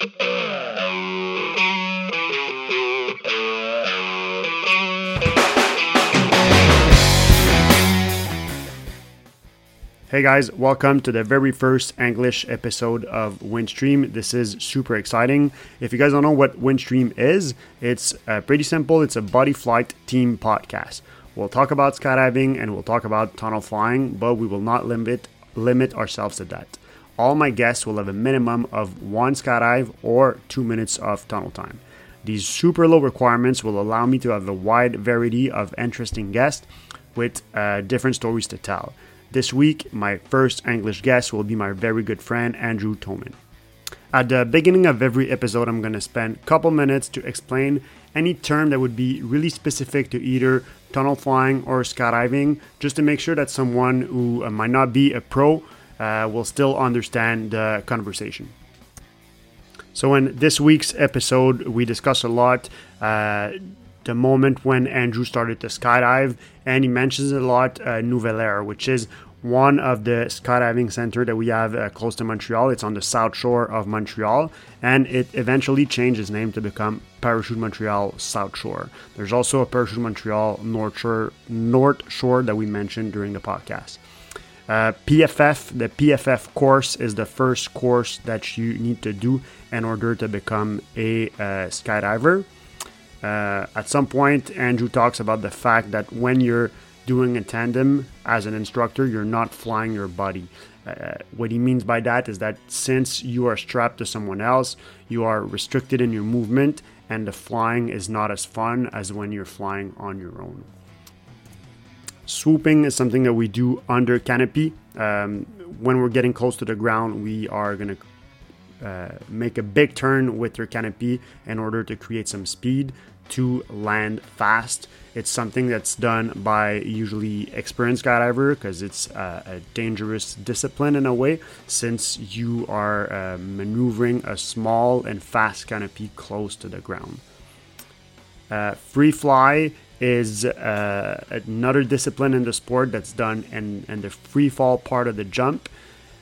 Hey guys, welcome to the very first English episode of Windstream. This is super exciting. If you guys don't know what Windstream is, it's uh, pretty simple. It's a body flight team podcast. We'll talk about skydiving and we'll talk about tunnel flying, but we will not limit limit ourselves to that. All my guests will have a minimum of one skydive or two minutes of tunnel time. These super low requirements will allow me to have a wide variety of interesting guests with uh, different stories to tell. This week, my first English guest will be my very good friend Andrew Toman. At the beginning of every episode, I'm going to spend a couple minutes to explain any term that would be really specific to either tunnel flying or skydiving, just to make sure that someone who uh, might not be a pro uh, will still understand the conversation. So, in this week's episode, we discuss a lot uh, the moment when Andrew started to skydive, and he mentions a lot uh, Nouvel Air, which is one of the skydiving center that we have uh, close to Montreal. It's on the south shore of Montreal, and it eventually changed its name to become Parachute Montreal South Shore. There's also a Parachute Montreal North Shore, North Shore that we mentioned during the podcast. Uh, PFF, the PFF course is the first course that you need to do in order to become a uh, skydiver. Uh, at some point, Andrew talks about the fact that when you're doing a tandem as an instructor, you're not flying your body. Uh, what he means by that is that since you are strapped to someone else, you are restricted in your movement, and the flying is not as fun as when you're flying on your own. Swooping is something that we do under canopy. Um, when we're getting close to the ground, we are going to uh, make a big turn with your canopy in order to create some speed to land fast. It's something that's done by usually experienced skydiver because it's uh, a dangerous discipline in a way since you are uh, maneuvering a small and fast canopy close to the ground. Uh, free fly is uh, another discipline in the sport that's done and in the free fall part of the jump.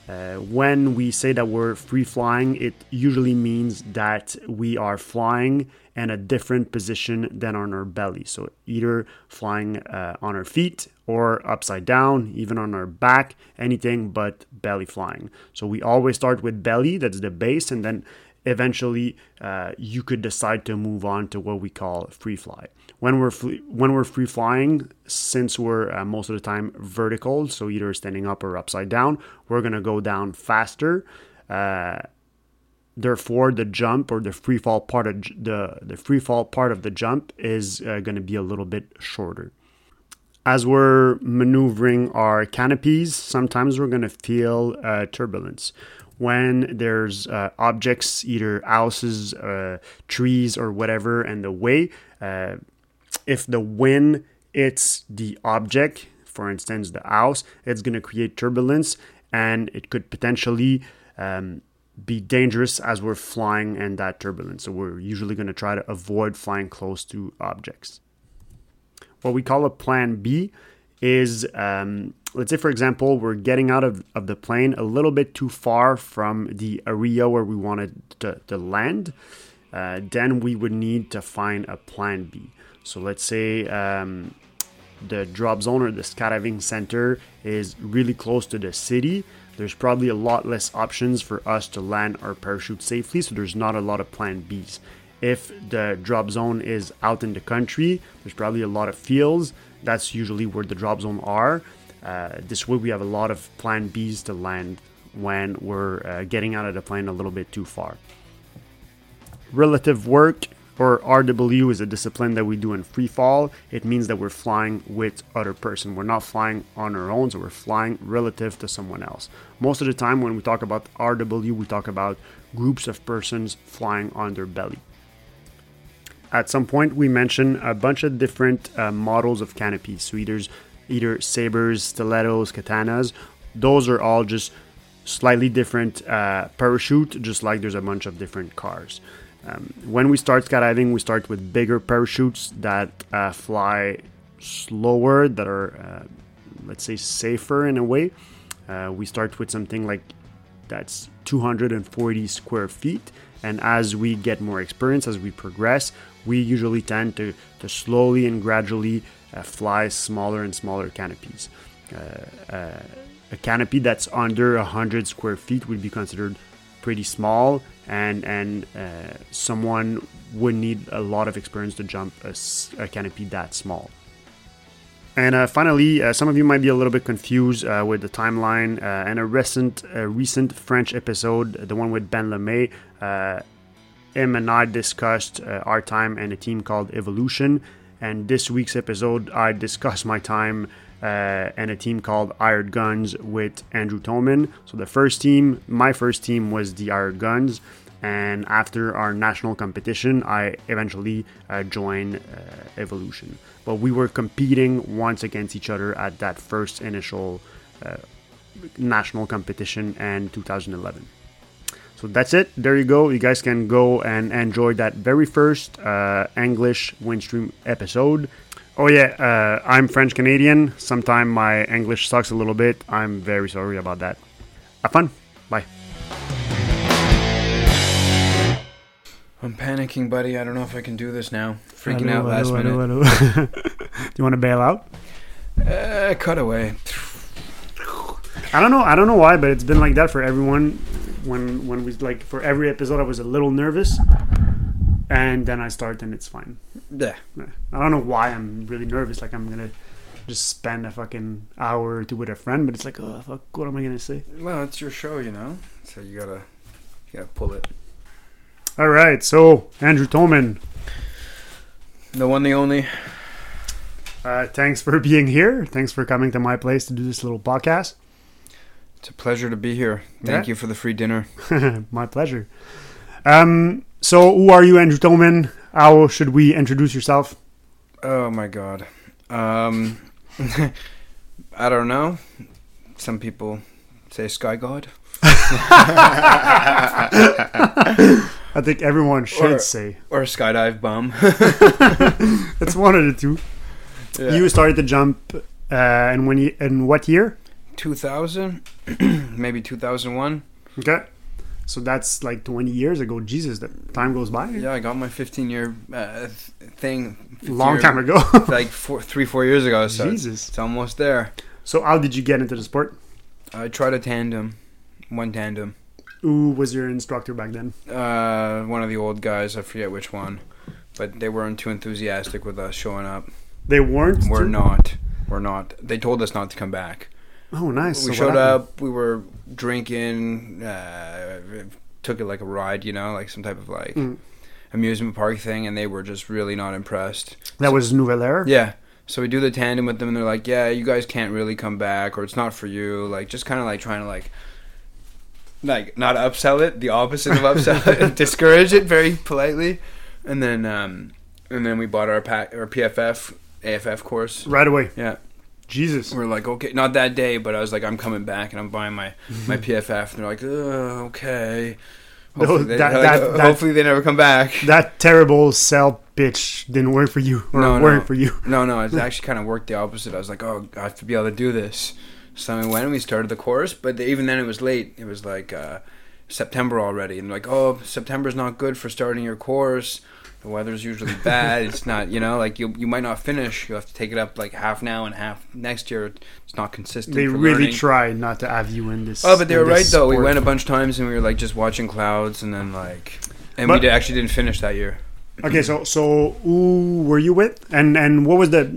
Uh, when we say that we're free flying, it usually means that we are flying in a different position than on our belly. So either flying uh, on our feet or upside down, even on our back, anything but belly flying. So we always start with belly, that's the base, and then eventually uh, you could decide to move on to what we call free fly. When we're free, when we're free flying, since we're uh, most of the time vertical, so either standing up or upside down, we're gonna go down faster. Uh, therefore, the jump or the free fall part of the the free fall part of the jump is uh, to be a little bit shorter. As we're maneuvering our canopies, sometimes we're to feel uh, turbulence when there's uh, objects, either houses, uh, trees, or whatever, and the way. Uh, if the wind hits the object, for instance, the house, it's going to create turbulence and it could potentially um, be dangerous as we're flying in that turbulence. So we're usually going to try to avoid flying close to objects. What we call a plan B is um, let's say for example we're getting out of, of the plane a little bit too far from the area where we wanted to, to land uh, then we would need to find a plan b. So let's say um, the drop zone or the skydiving center is really close to the city. There's probably a lot less options for us to land our parachute safely so there's not a lot of plan b's. If the drop zone is out in the country there's probably a lot of fields. That's usually where the drop zone are. Uh, this way, we have a lot of plan Bs to land when we're uh, getting out of the plane a little bit too far. Relative work or RW is a discipline that we do in free fall. It means that we're flying with other person. We're not flying on our own, so we're flying relative to someone else. Most of the time when we talk about RW, we talk about groups of persons flying on their belly at some point we mentioned a bunch of different uh, models of canopies. So either sabers, stilettos, katanas. Those are all just slightly different uh, parachute, just like there's a bunch of different cars. Um, when we start skydiving, we start with bigger parachutes that uh, fly slower, that are, uh, let's say, safer in a way. Uh, we start with something like that's 240 square feet And as we get more experience, as we progress, we usually tend to, to slowly and gradually fly smaller and smaller canopies. Uh, uh, a canopy that's under 100 square feet would be considered pretty small, and, and uh, someone would need a lot of experience to jump a, a canopy that small. And uh, finally, uh, some of you might be a little bit confused uh, with the timeline. Uh, and a recent, recent French episode, the one with Ben Lemay, uh, him and I discussed uh, our time and a team called Evolution. And this week's episode, I discuss my time and a team called Hired Guns with Andrew Toman. So the first team, my first team was the Hired Guns and after our national competition, I eventually uh, joined uh, Evolution. But we were competing once against each other at that first initial uh, national competition in 2011. So that's it. There you go. You guys can go and enjoy that very first uh, English Windstream episode. Oh yeah, uh, I'm French Canadian. Sometimes my English sucks a little bit. I'm very sorry about that. Have fun. Bye. I'm panicking, buddy. I don't know if I can do this now. Freaking out last minute. do you want to bail out? Uh, cut away. I don't know. I don't know why, but it's been like that for everyone. When when we like for every episode, I was a little nervous, and then I start and it's fine. Yeah. I don't know why I'm really nervous. Like I'm gonna just spend a fucking hour or two with a friend, but it's like, oh fuck, what am I gonna say? Well, it's your show, you know. So you gotta, you gotta pull it. All right, so Andrew Tolman. The one, the only. Uh, thanks for being here. Thanks for coming to my place to do this little podcast. It's a pleasure to be here. Thank yeah. you for the free dinner. my pleasure. Um, so, who are you, Andrew Tolman? How should we introduce yourself? Oh my God. Um, I don't know. Some people say Sky God. I think everyone should or, say. Or skydive bum. it's one of the two. Yeah. You started to jump, uh, and when you in what year? Two thousand, maybe two thousand one. Okay, so that's like twenty years ago. Jesus, the time goes by. Yeah, I got my fifteen year uh, thing. Long year, time ago. like four, three, four years ago. So Jesus, it's almost there. So how did you get into the sport? I tried a tandem, one tandem. Who was your instructor back then? Uh, one of the old guys. I forget which one, but they weren't too enthusiastic with us showing up. They weren't. We're too? not. We're not. They told us not to come back. Oh, nice. We so showed up. We were drinking. Uh, took it like a ride, you know, like some type of like mm. amusement park thing, and they were just really not impressed. That so, was Nouvel Air. Yeah. So we do the tandem with them, and they're like, "Yeah, you guys can't really come back, or it's not for you." Like, just kind of like trying to like like not upsell it, the opposite of upsell it, discourage it very politely, and then um, and then we bought our pack our PFF AFF course right away. Yeah. Jesus. We're like, okay, not that day, but I was like, I'm coming back and I'm buying my my PFF, and they're like, okay. Hopefully, they, that, like, that, hopefully they never come back. That terrible sell pitch didn't work for you, or no, work no. for you. No, no, it actually kind of worked the opposite. I was like, oh, I have to be able to do this. So we went and we started the course, but even then it was late. It was like uh, September already, and like, oh, September's not good for starting your course. The weather's usually bad. it's not, you know, like you you might not finish. You have to take it up like half now and half next year. It's not consistent. They really learning. try not to have you in this. Oh, but they were right though. We went a bunch of times and we were like just watching clouds, and then like, and but, we did, actually didn't finish that year. Okay, so so who were you with, and and what was the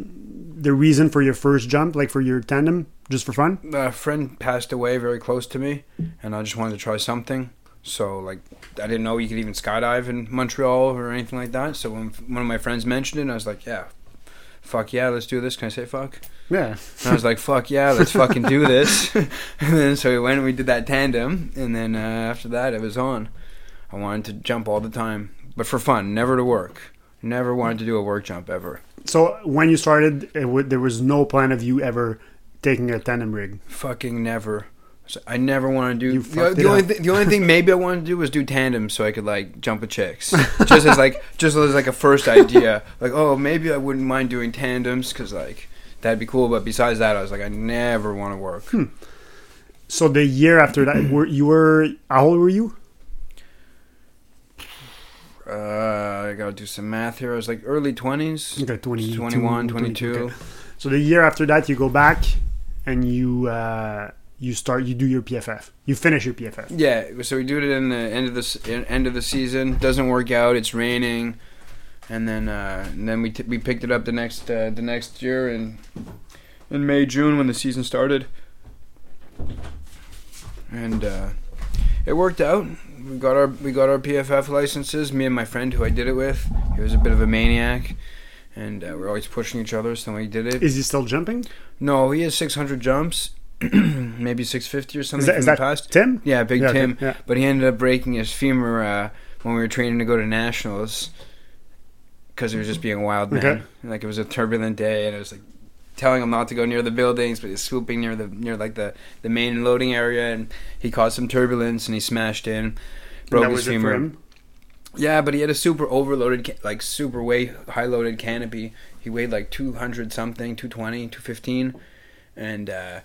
the reason for your first jump, like for your tandem? just for fun? A friend passed away very close to me, and I just wanted to try something. So like I didn't know you could even skydive in Montreal or anything like that. So when one of my friends mentioned it, I was like, yeah, fuck yeah, let's do this. Can I say fuck? Yeah. And I was like, fuck yeah, let's fucking do this. and then so we went and we did that tandem, and then uh, after that it was on. I wanted to jump all the time, but for fun, never to work. Never wanted to do a work jump ever. So when you started, w- there was no plan of you ever taking a tandem rig? Fucking never. So I never want to do. The, the only th- the only thing maybe I wanted to do was do tandem so I could like jump with chicks, just as like just as like a first idea. Like oh maybe I wouldn't mind doing tandems because like that'd be cool. But besides that, I was like I never want to work. Hmm. So the year after that, were you were how old were you? Uh, I gotta do some math here. I was like early twenties. Okay, 20, 21, 22. okay. So the year after that, you go back and you uh, you start you do your PFF. You finish your PFF. Yeah, so we do it in the end of the end of the season. Doesn't work out. It's raining, and then uh, and then we t- we picked it up the next uh, the next year in in May June when the season started, and uh, it worked out. We got our we got our PFF licenses. Me and my friend who I did it with, he was a bit of a maniac, and uh, we're always pushing each other. So we did it. Is he still jumping? No, he has 600 jumps, maybe 650 or something Is that, from is the that past. Tim? Yeah, Big Yeah, okay, Tim. yeah. But he ended up breaking his femur uh, when we were training to go to nationals because he was just being a wild man. Okay. Like it was a turbulent day, and it was like telling him not to go near the buildings, but he's swooping near the near like the the main loading area, and he caused some turbulence, and he smashed in, broke his was it for femur. Yeah, but he had a super overloaded, like super weight, high loaded canopy. He weighed like 200 something, 220, 215. And uh,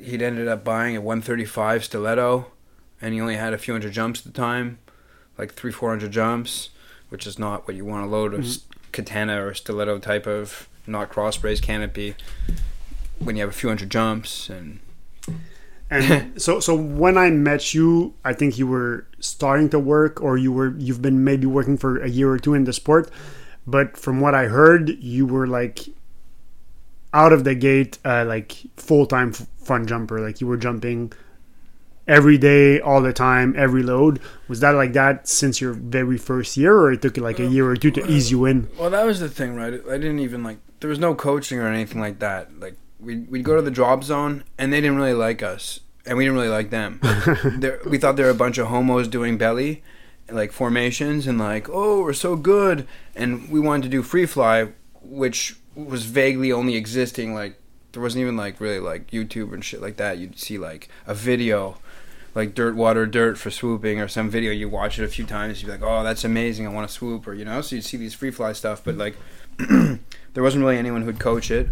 he'd ended up buying a 135 stiletto. And he only had a few hundred jumps at the time, like three, 400 jumps, which is not what you want to load a s- katana or stiletto type of not cross brace canopy when you have a few hundred jumps. And And so, so when I met you, I think you were starting to work, or you were you've been maybe working for a year or two in the sport. But from what I heard, you were like out of the gate, uh, like full time fun jumper. Like you were jumping every day, all the time, every load. Was that like that since your very first year, or it took like a year or two to ease you in? Well, that was the thing, right? I didn't even like. There was no coaching or anything like that. Like we'd we'd go to the drop zone, and they didn't really like us, and we didn't really like them. We thought they were a bunch of homos doing belly, like formations, and like, oh, we're so good, and we wanted to do free fly, which was vaguely only existing. Like there wasn't even like really like YouTube and shit like that. You'd see like a video. Like dirt, water, dirt for swooping, or some video you watch it a few times. You'd be like, "Oh, that's amazing! I want to swoop," or you know. So you'd see these free fly stuff, but like, there wasn't really anyone who'd coach it.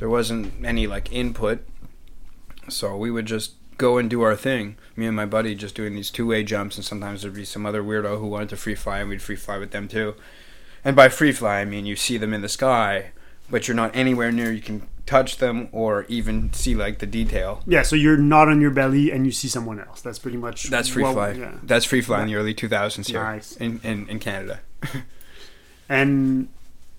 There wasn't any like input. So we would just go and do our thing. Me and my buddy just doing these two way jumps, and sometimes there'd be some other weirdo who wanted to free fly, and we'd free fly with them too. And by free fly, I mean you see them in the sky, but you're not anywhere near you can touch them or even see like the detail. Yeah, so you're not on your belly and you see someone else. That's pretty much That's free what- fly. Yeah. That's free fly in the early 2000s here Nice. in, in, in Canada. And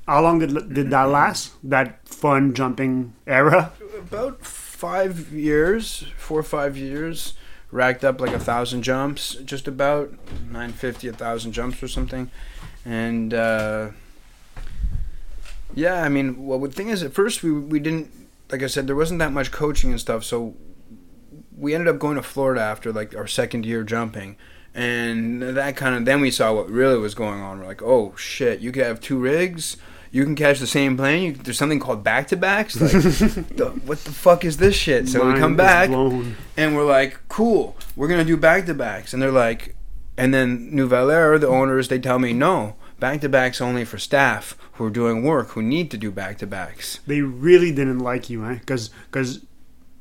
how long did did that last? That fun jumping era? About five years, four or five years, racked up like a thousand jumps, just about 950, a thousand jumps or something. And uh, yeah, I mean, well, the thing is, at first we, we didn't, like I said, there wasn't that much coaching and stuff. So we ended up going to Florida after like our second year jumping. And that kind of, then we saw what really was going on. We're like, oh shit, you could have two rigs. You can catch the same plane. You, there's something called back to backs. Like, the, what the fuck is this shit? So we come back and we're like, cool, we're gonna do back to backs. And they're like, and then Nouvel Air, the owners, they tell me, no, back to backs only for staff who are doing work who need to do back to backs. They really didn't like you, eh? Because because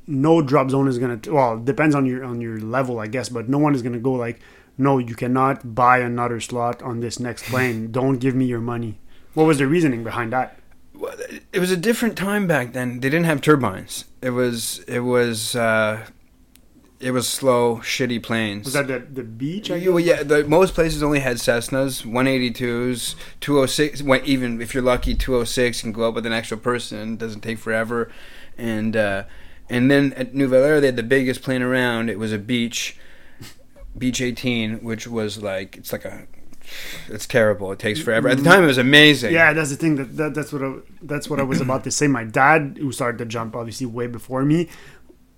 no drop zone is gonna. Well, it depends on your on your level, I guess. But no one is gonna go like, no, you cannot buy another slot on this next plane. Don't give me your money. What was the reasoning behind that? Well, It was a different time back then. They didn't have turbines. It was it was uh, it was slow, shitty planes. Was that the the Beech? I Yeah, well, yeah, the, most places only had Cessnas, 182s, 206. When, even if you're lucky, 206 can go up with an extra person. Doesn't take forever, and uh, and then at Nouvel Air they had the biggest plane around. It was a Beech, Beech 18, which was like it's like a, it's terrible. It takes forever. At the time, it was amazing. Yeah, that's the thing. That, that that's what I, that's what I was about to say. My dad, who started to jump obviously way before me,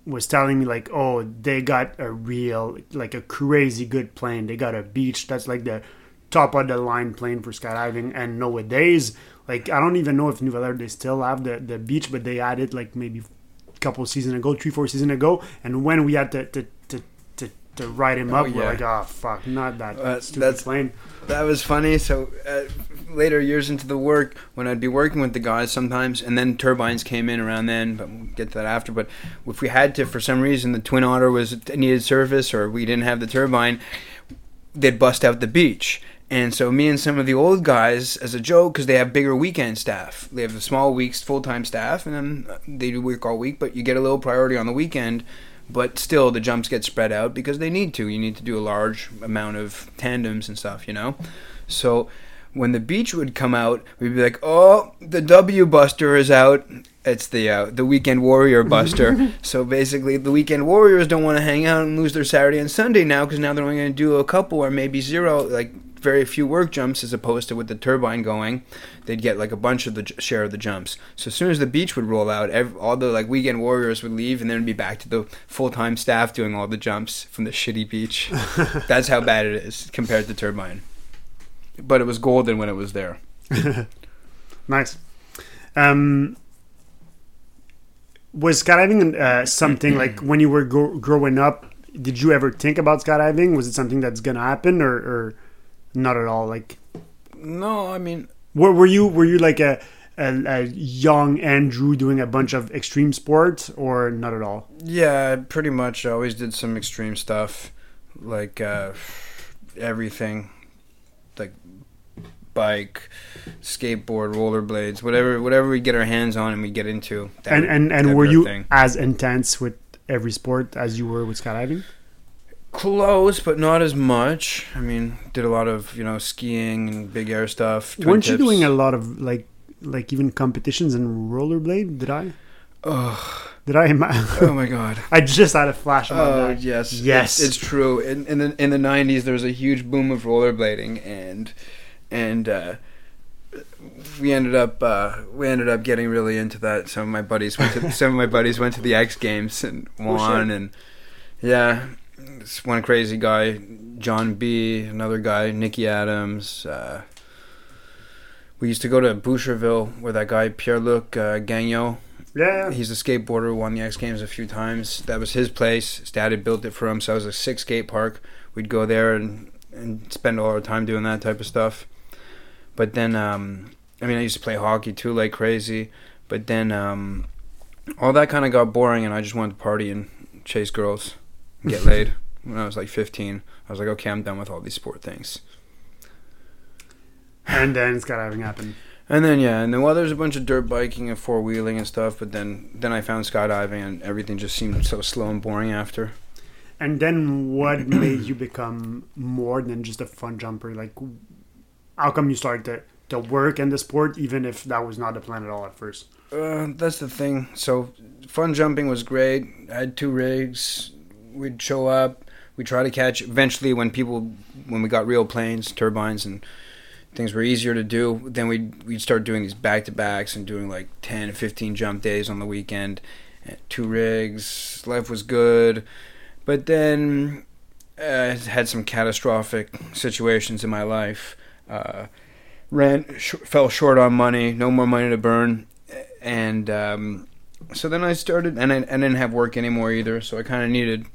was telling me like, oh, they got a real like a crazy good plane. They got a Beech that's like the top of the line plane for skydiving. And nowadays, like I don't even know if Nouvel they still have the the Beech, but they added like maybe a couple seasons ago, three four seasons ago. And when we had to to to to, to ride him up, Oh, we're like, oh fuck, not that Uh, stupid that's- plane. That was funny. So uh, later years into the work, when I'd be working with the guys sometimes, and then turbines came in around then, but we'll get to that after. But if we had to, for some reason, the Twin Otter was needed service, or we didn't have the turbine, they'd bust out the Beech. And so me and some of the old guys, as a joke, because they have bigger weekend staff. They have a small weeks full time staff, and then they do work all week. But you get a little priority on the weekend. But still, the jumps get spread out because they need to. You need to do a large amount of tandems and stuff, you know. So when the Beech would come out, we'd be like, "Oh, the W Buster is out." It's the uh, the weekend warrior buster. so basically, the weekend warriors don't want to hang out and lose their Saturday and Sunday now because now they're only going to do a couple or maybe zero, like very few work jumps as opposed to with the turbine going, they'd get like a bunch of the j- share of the jumps. So as soon as the Beech would roll out, every, all the like weekend warriors would leave, and then be back to the full time staff doing all the jumps from the shitty Beech. That's how bad it is compared to turbine. But it was golden when it was there. nice. Um, was skydiving uh, something like when you were go- growing up? Did you ever think about skydiving? Was it something that's gonna happen, or, or not at all? Like, No, I mean, were, were you were you like a, a a young Andrew doing a bunch of extreme sports, or not at all? yeah, pretty much. I always did some extreme stuff, like uh, everything, bike, skateboard, rollerblades, whatever, whatever we get our hands on and we get into. that and and and were you thing. as intense with every sport as you were with skydiving? close, but not as much? I mean, did a lot of you know skiing and big air stuff. Weren't you doing a lot of like like even competitions in rollerblade? Did I? Oh, Did I? oh my god. I just had a flash Oh that. yes, Yes. it's, it's true. In, in the in the nineties, there was a huge boom of rollerblading, and and uh, we ended up uh, we ended up getting really into that. Some of my buddies went to some of my buddies went to the X Games and Oh, won, and yeah, this one crazy guy, John B, another guy, Nicky Adams. Uh, we used to go to Boucherville where that guy Pierre Luc uh, Gagnon Yeah. He's a skateboarder who won the X Games a few times. That was his place. His dad had built it for him, so it was a six skate park. We'd go there and, and spend all our time doing that type of stuff. But then, um, I mean, I used to play hockey too, like crazy. But then, um, all that kind of got boring, and I just wanted to party and chase girls and get laid. When I was like 15, I was like, okay, I'm done with all these sport things. And then skydiving happened. And then yeah, and then well, there's a bunch of dirt biking and four wheeling and stuff. But then then I found skydiving, and everything just seemed so slow and boring after. And then what made you become more than just a fun jumper? Like, how come you started to, to work in the sport, even if that was not the plan at all at first? Uh, that's the thing. So fun jumping was great. I had two rigs. We'd show up. We try to catch. Eventually, when people, when we got real planes, turbines, and things were easier to do, then we'd we'd start doing these back to backs and doing like 10, 15 jump days on the weekend. Uh, Two rigs. Life was good, but then uh, I had some catastrophic situations in my life. Uh, ran sh- fell short on money. No more money to burn and um, so then I started, and I, I didn't have work anymore either, so I kind of needed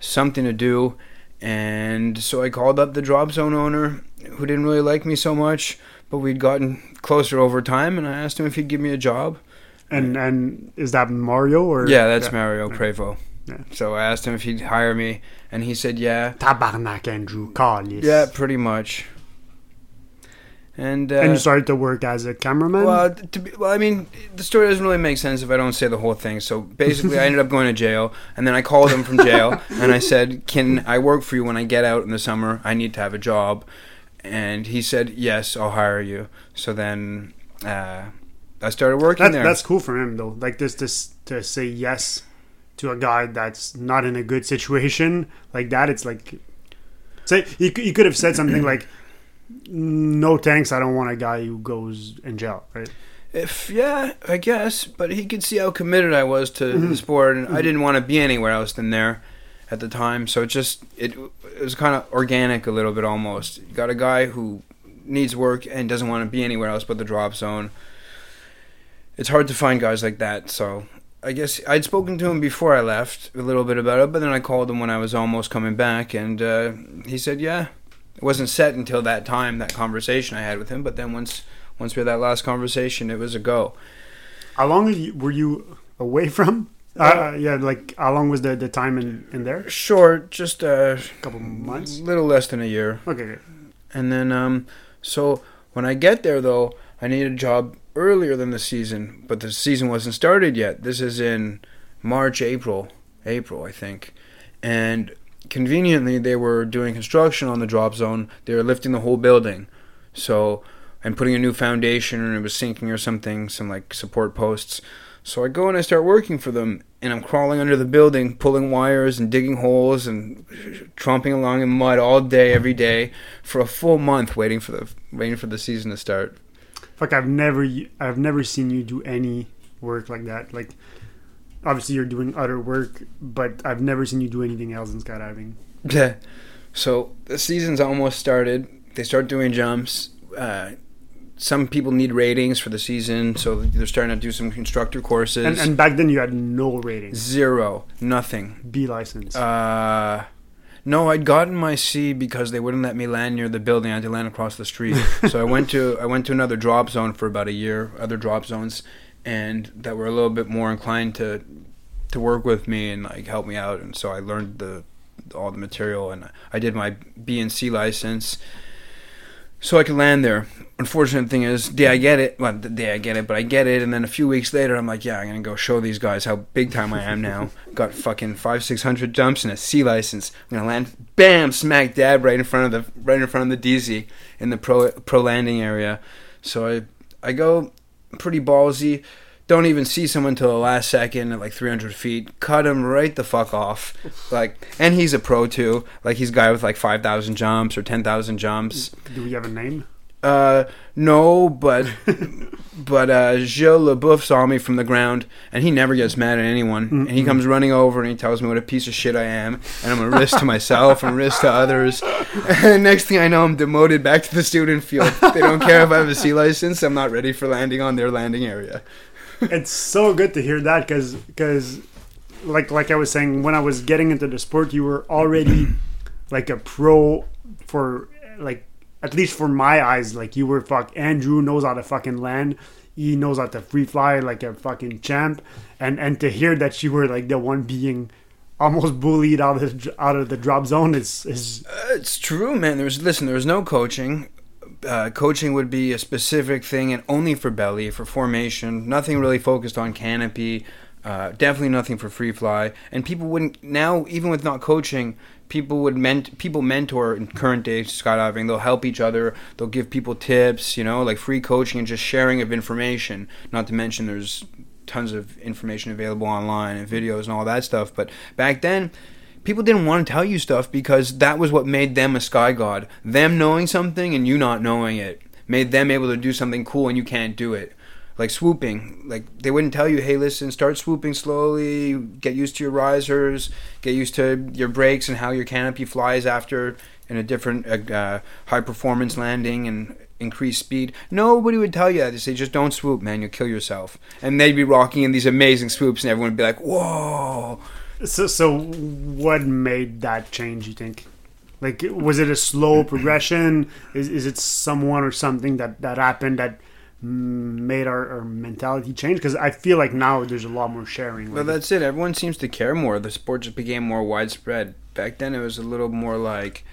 something to do, and so I called up the drop zone owner, who didn't really like me so much, but we'd gotten closer over time, and I asked him if he'd give me a job. And and is that Mario or? Yeah, that's Mario Prévost. Yeah. So I asked him if he'd hire me, and he said yeah. Tabarnak, Andrew. Calice. Yeah, pretty much. And uh, and you started to work as a cameraman. Well, to be, well, I mean, the story doesn't really make sense if I don't say the whole thing. So basically, I ended up going to jail, and then I called him from jail, and I said, "Can I work for you when I get out in the summer? I need to have a job." And he said, "Yes, I'll hire you." So then uh, I started working that, there. that's cool for him though. Like this, this to say yes to a guy that's not in a good situation like that. It's like, say he, he could have said something like, "No thanks, I don't want a guy who goes in jail." Right? If yeah, I guess, but he could see how committed I was to the sport, and I didn't want to be anywhere else than there at the time. So it just it, it was kind of organic a little bit almost. You got a guy who needs work and doesn't want to be anywhere else but the drop zone. It's hard to find guys like that. So I guess I'd spoken to him before I left a little bit about it, but then I called him when I was almost coming back, and uh, he said, "Yeah." It wasn't set until that time, that conversation I had with him. But then once once we had that last conversation, it was a go. How long were you- away from? Uh, yeah, like how long was the, the time in, in there? Short, just a A couple months. little less than a year. Okay. And then, um, so when I get there, though, I need a job earlier than the season, but the season wasn't started yet. This is in March, April, April, I think. And conveniently, they were doing construction on the drop zone. They were lifting the whole building. So, and putting a new foundation, and it was sinking or something, some like support posts. So I go and I start working for them, and I'm crawling under the building, pulling wires and digging holes and tromping along in mud all day, every day, for a full month, waiting for the waiting for the season to start. Fuck, I've never, I've never seen you do any work like that. Like, obviously you're doing other work, but I've never seen you do anything else in skydiving. Yeah. So the season's almost started. They start doing jumps. Uh, some people need ratings for the season, so they're starting to do some instructor courses. And, and back then you had no ratings, Zero, nothing. B license. Uh, no, I'd gotten my C because they wouldn't let me land near the building. I had to land across the street. so I went to I went to another drop zone for about a year, other drop zones, and that were a little bit more inclined to to work with me and like help me out. And so I learned the all the material, and I did my B and C license so I could land there. Unfortunate thing is, day I get it, well, the day I get it, but I get it, and then a few weeks later, I'm like, yeah, I'm gonna go show these guys how big time I am now. Got fucking five, six hundred jumps and a C license. I'm gonna land, bam, smack dab right in front of the right in front of the DZ in the pro pro landing area. So I I go pretty ballsy. Don't even see someone till the last second at like 300 feet. Cut him right the fuck off. Like, and he's a pro too. Like he's a guy with like 5,000 jumps or 10,000 jumps. do we have a name? Uh, no, but but uh, Gilles LeBoeuf saw me from the ground, and he never gets mad at anyone. And he comes running over and he tells me what a piece of shit I am, and I'm a risk to myself and risk to others. And next thing I know, I'm demoted back to the student field. They don't care if I have a C license. I'm not ready for landing on their landing area. it's so good to hear that because because like like I was saying when I was getting into the sport you were already like a pro for like at least for my eyes like you were fuck Andrew knows how to fucking land he knows how to free fly like a fucking champ and and to hear that you were like the one being almost bullied out of the, out of the drop zone is is Uh, it's true, man. There's listen. There was no coaching. Uh, coaching would be a specific thing and only for belly, for formation. Nothing really focused on canopy. Uh, definitely nothing for free fly. And people wouldn't now, even with not coaching, people would ment people mentor in current day skydiving. They'll help each other. They'll give people tips. You know, like free coaching and just sharing of information. Not to mention there's tons of information available online and videos and all that stuff. But back then, people didn't want to tell you stuff because that was what made them a sky god. Them knowing something and you not knowing it made them able to do something cool and you can't do it. Like swooping, like they wouldn't tell you, hey, listen, start swooping slowly, get used to your risers, get used to your brakes and how your canopy flies after in a different uh, uh, high performance landing and increased speed. Nobody would tell you that. They say, just don't swoop, man, you'll kill yourself. And they'd be rocking in these amazing swoops, and everyone would be like, whoa. So, so what made that change? You think? Like, was it a slow progression? Is, is it someone or something that that happened that made our, our mentality change? Because I feel like now there's a lot more sharing. Well, that's it. Everyone seems to care more. The sport just became more widespread. Back then, it was a little more like,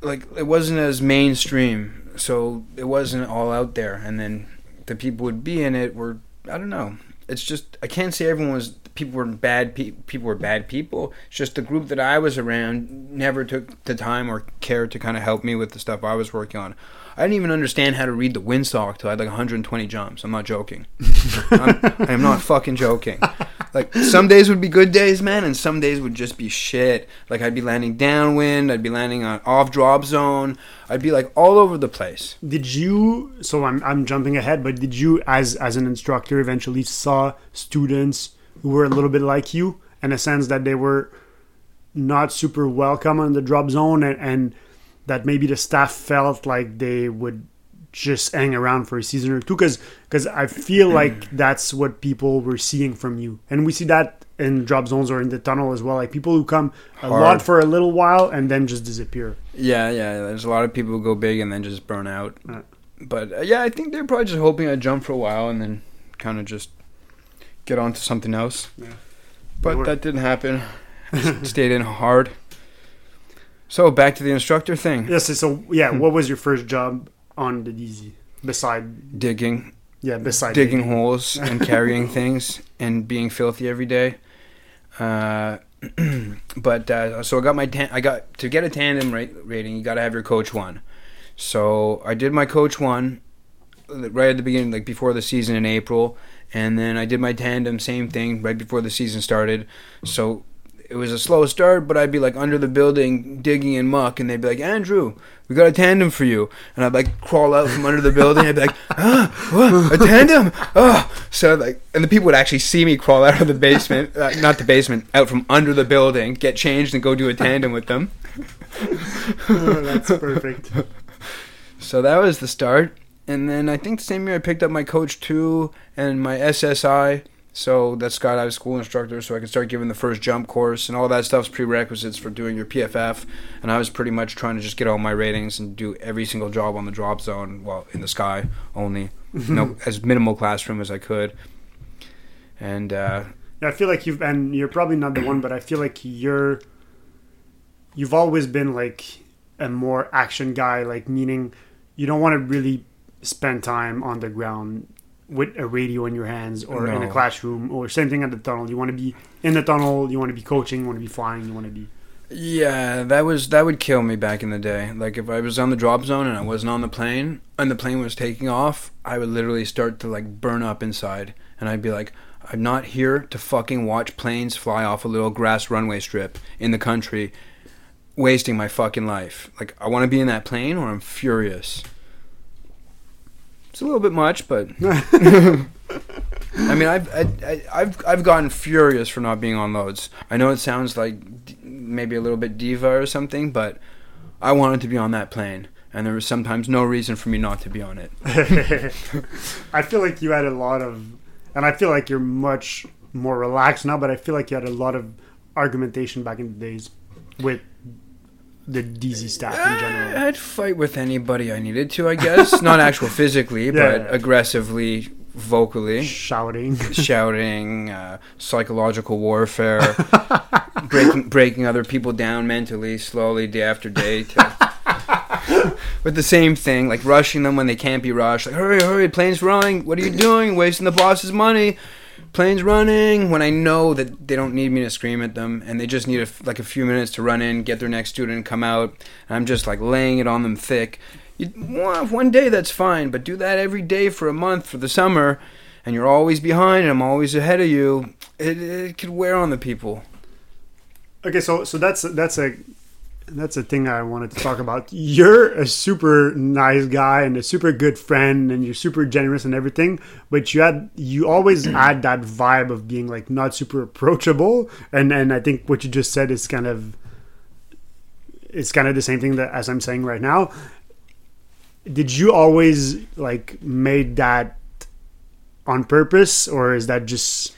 like it wasn't as mainstream, so it wasn't all out there. And then the people would be in it were I don't know. It's just I can't say everyone was people were bad. Pe- people were bad people. It's just the group that I was around never took the time or care to kind of help me with the stuff I was working on. I didn't even understand how to read the windsock till I had like 120 jumps. I'm not joking. I'm, I am not fucking joking. Like some days would be good days, man, and some days would just be shit. Like I'd be landing downwind, I'd be landing on off drop zone, I'd be like all over the place. did you? So I'm I'm jumping ahead, but did you, as as an instructor, eventually saw students who were a little bit like you, in a sense that they were not super welcome on the drop zone, and, and that maybe the staff felt like they would just hang around for a season or two because because I feel like that's what people were seeing from you and we see that in drop zones or in the tunnel as well like people who come a Hard. lot for a little while and then just disappear Yeah, yeah. There's a lot of people who go big and then just burn out. Yeah. But uh, yeah, I think they're probably just hoping I'd jump for a while and then kind of just get on to something else. Yeah. But that didn't happen. Stayed in hard. So back to the instructor thing. Yes. So yeah, what was your first job on the DZ beside? Digging, Yeah, beside digging holes and carrying things and being filthy every day. Uh, but uh, so I got my tan- I got to get a tandem rate rating. You got to have your coach one. So I did my coach one uh, right at the beginning, like before the season in April, and then I did my tandem, same thing, right before the season started. So it was a slow start, but I'd be like under the building digging in muck, and they'd be like, Andrew, we got a tandem for you. And I'd like crawl out from under the building. I'd be like, ah, what? a tandem? Oh, so like, and the people would actually see me crawl out of the basement, uh, not the basement, out from under the building, get changed, and go do a tandem with them. oh, that's perfect. So that was the start. And then I think the same year I picked up my coach two and my SSI. So that's skydive school instructor, so I could start giving the first jump course and all that stuff's prerequisites for doing your PFF. And I was pretty much trying to just get all my ratings and do every single job on the drop zone, well, in the sky only, you know, as minimal classroom as I could. And uh, Yeah, I feel like you've and you're probably not the one, but I feel like you're you've always been like a more action guy, like meaning you don't want to really spend time on the ground with a radio in your hands or in a classroom or same thing at the tunnel. You want to be in the tunnel, you want to be coaching, you want to be flying, you want to be Yeah, that was that would kill me back in the day. Like if I was on the drop zone and I wasn't on the plane and the plane was taking off, I would literally start to like burn up inside and I'd be like I'm not here to fucking watch planes fly off a little grass runway strip in the country wasting my fucking life. Like I want to be in that plane or I'm furious. It's a little bit much, but I mean, I've I, I, I've I've gotten furious for not being on loads. I know it sounds like maybe a little bit diva or something, but I wanted to be on that plane, and there was sometimes no reason for me not to be on it. I feel like you had a lot of, and I feel like you're much more relaxed now. But I feel like you had a lot of argumentation back in the days with the DZ staff in general. I'd fight with anybody I needed to, I guess. not actual physically, Yeah, but yeah. aggressively, vocally. Shouting. shouting, uh, psychological warfare, breaking breaking other people down mentally, slowly day after day. With the same thing, like rushing them when they can't be rushed. Like, hurry, hurry, plane's running. What are you doing? Wasting the boss's money. Plane's running. When I know that they don't need me to scream at them, and they just need a like a few minutes to run in, get their next student, come out. And I'm just like laying it on them thick. You, one day that's fine, but do that every day for a month for the summer, and you're always behind, and I'm always ahead of you. It, it could wear on the people. Okay, so so that's that's a that's a thing I wanted to talk about. You're a super nice guy and a super good friend, and you're super generous and everything. But you had you always had that vibe of being like not super approachable, and and I think what you just said is kind of it's kind of the same thing that as I'm saying right now. Did you always like made that on purpose, or is that just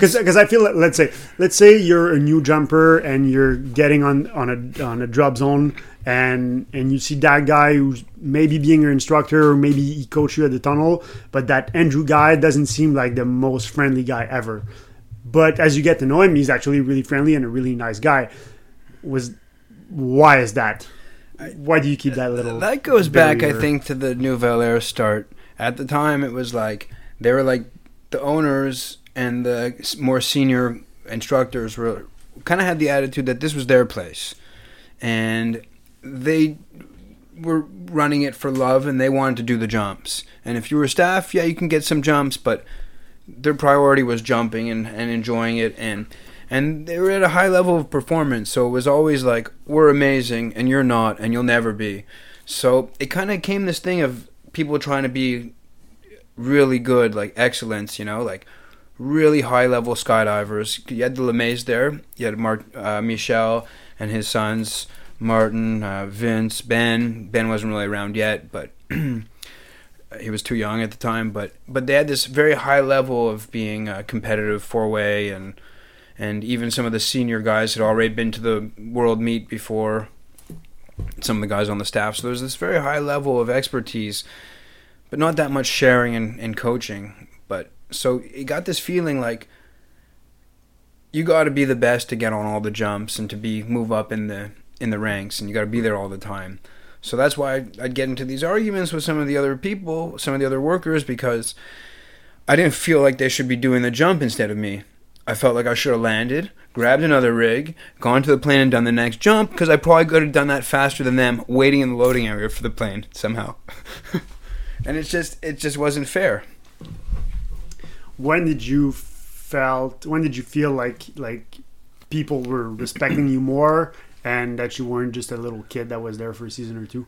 because I feel let's say let's say you're a new jumper and you're getting on on a on a drop zone and and you see that guy who's maybe being your instructor or maybe he coached you at the tunnel, but that Andrew guy doesn't seem like the most friendly guy ever. But as you get to know him, he's actually really friendly and a really nice guy. Was why is that? Why do you keep that little? that goes back, I think, to the Nouvel Air start. At the time, it was like they were like the owners and the more senior instructors were kind of had the attitude that this was their place, and they were running it for love, and they wanted to do the jumps. And if you were staff, yeah, you can get some jumps, but their priority was jumping and, and enjoying it. And and they were at a high level of performance so it was always like we're amazing and you're not and you'll never be. So it kind of came this thing of people trying to be really good like excellence you know like really high level skydivers you had the LeMays there you had Mark uh, Michel and his sons Martin uh, Vince Ben Ben wasn't really around yet but he was too young at the time, but but they had this very high level of being a competitive four way, and and even some of the senior guys had already been to the world meet before. Some of the guys on the staff, so there's this very high level of expertise, but not that much sharing and, and coaching. So it got this feeling like you got to be the best to get on all the jumps and to be move up in the in the ranks, and you got to be there all the time. So that's why I'd, I'd get into these arguments with some of the other people, some of the other workers, because I didn't feel like they should be doing the jump instead of me. I felt like I should have landed, grabbed another rig, gone to the plane, and done the next jump because I probably could have done that faster than them, waiting in the loading area for the plane somehow. and it's just it just wasn't fair. When did you felt? When did you feel like like people were respecting you more, and that you weren't just a little kid that was there for a season or two?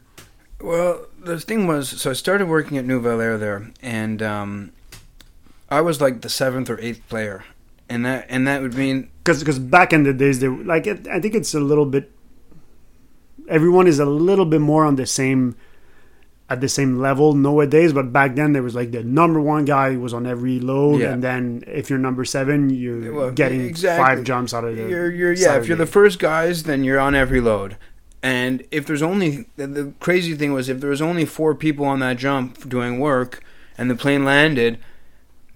Well, the thing was, so I started working at Nouvel Air there, and um, I was like the seventh or eighth player, and that and that would mean because because back in the days they like it, I think it's a little bit everyone is a little bit more on the same at the same level nowadays but back then there was like the number one guy was on every load Yeah. and then if you're number seven you're Well, getting exactly. five jumps out of the you're you're yeah. If you're the first guys, then you're on every load. And if there's only the, the crazy thing was if there was only four people on that jump doing work, and the plane landed,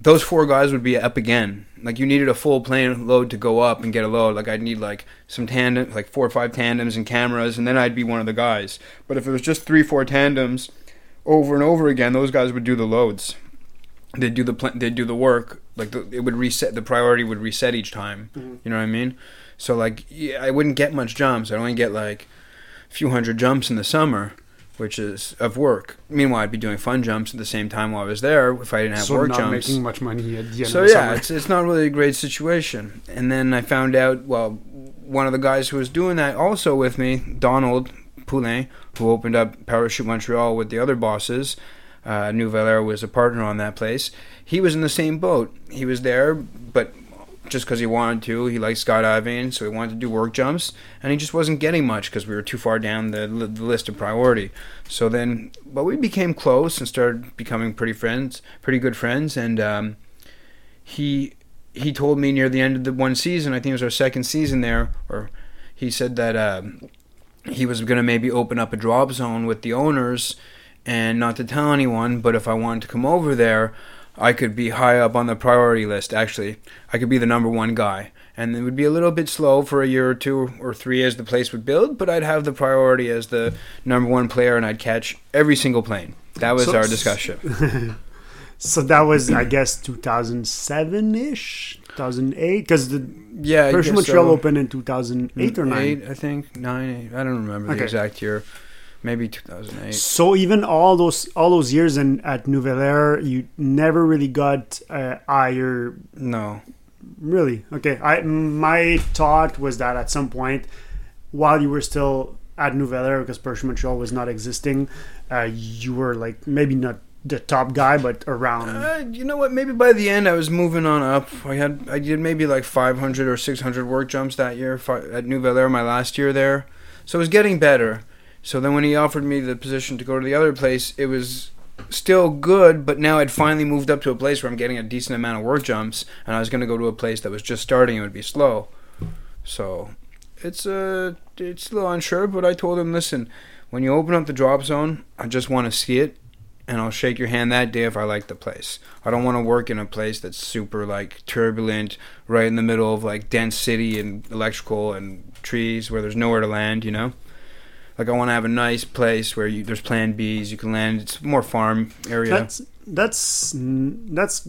those four guys would be up again. Like you needed a full plane load to go up and get a load. Like I'd need like some tandem, like four or five tandems and cameras, and then I'd be one of the guys. But if it was just three, four tandems, over and over again, those guys would do the loads. They'd do the pl- they'd do the work. Like the, it would reset. The priority would reset each time. Mhm. You know what I mean? So like yeah, I wouldn't get much jumps. I'd only get like a few hundred jumps in the summer, which is of work. Meanwhile, I'd be doing fun jumps at the same time while I was there if I didn't have so work not jumps. making much money at the end So of the yeah, summer. it's it's not really a great situation. And then I found out well, one of the guys who was doing that also with me, Donald Poulain, who opened up Parachute Montreal with the other bosses. Uh, Nouvel Air was a partner on that place. He was in the same boat. He was there, but just because he wanted to, he liked skydiving, so he wanted to do work jumps, and he just wasn't getting much because we were too far down the, the list of priority. So then, but we became close and started becoming pretty friends, pretty good friends, and um, he he told me near the end of the one season, I think it was our second season there, or he said that um, he was going to maybe open up a drop zone with the owners and not to tell anyone, but if I wanted to come over there, I could be high up on the priority list. Actually, I could be the number one guy. And it would be a little bit slow for a year or two or three as the place would build, but I'd have the priority as the number one player and I'd catch every single plane. That was So- our discussion. so that was I guess 2007 ish 2008 because the Yeah, I First Montreal so. opened in 2008 or 9 Eight, I think nine, eight. I don't remember the exact year. Maybe 2008. So even all those all those years in at Nouvel Air, you never really got uh, higher. No, Really, okay. I my thought was that at some point, while you were still at Nouvel Air, because Perche Montreal was not existing, uh, you were like maybe not the top guy, but around. uh, you know what? Maybe by the end I was moving on up. I had I did maybe like 500 or 600 work jumps that year at Nouvel Air, my last year there. So it was getting better. So then when he offered me the position to go to the other place, it was still good, but now I'd finally moved up to a place where I'm getting a decent amount of work jumps, and I was going to go to a place that was just starting and would be slow. So it's uh, it's a little unsure, but I told him, listen, when you open up the drop zone, I just want to see it, and I'll shake your hand that day if I like the place. I don't want to work in a place that's super like turbulent, right in the middle of like dense city and electrical and trees where there's nowhere to land. You know. Like I want to have a nice place where you, there's Plan Bs. You can land. It's more farm area. That's that's that's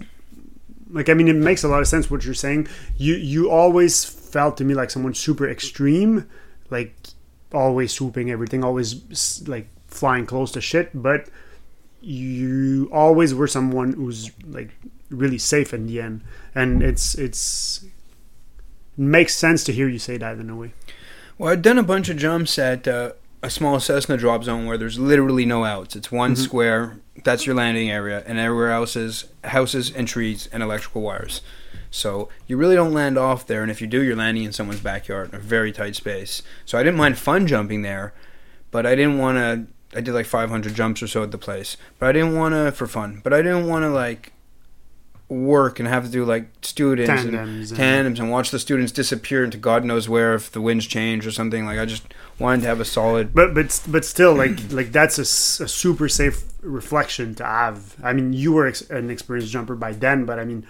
like I mean it makes a lot of sense what you're saying. You you always felt to me like someone super extreme, like always swooping everything, always like flying close to shit. But you always were someone who's like really safe in the end, and it's it's makes sense to hear you say that in a way. Well, I'd done a bunch of jumps at uh, a small Cessna drop zone where there's literally no outs. It's one Mhm. square. That's your landing area, and everywhere else is houses and trees and electrical wires. So you really don't land off there, and if you do, you're landing in someone's backyard in a very tight space. So I didn't mind fun jumping there, but I didn't want to. I did like 500 jumps or so at the place, but I didn't want to for fun. But I didn't want to like work and have to do like students and Tandems and- tandems and watch the students disappear into God knows where if the winds change or something. Like I just wanted to have a solid. But but but still, like like that's a super safe reflection to have. I mean, you were ex- an experienced jumper by then, but I mean,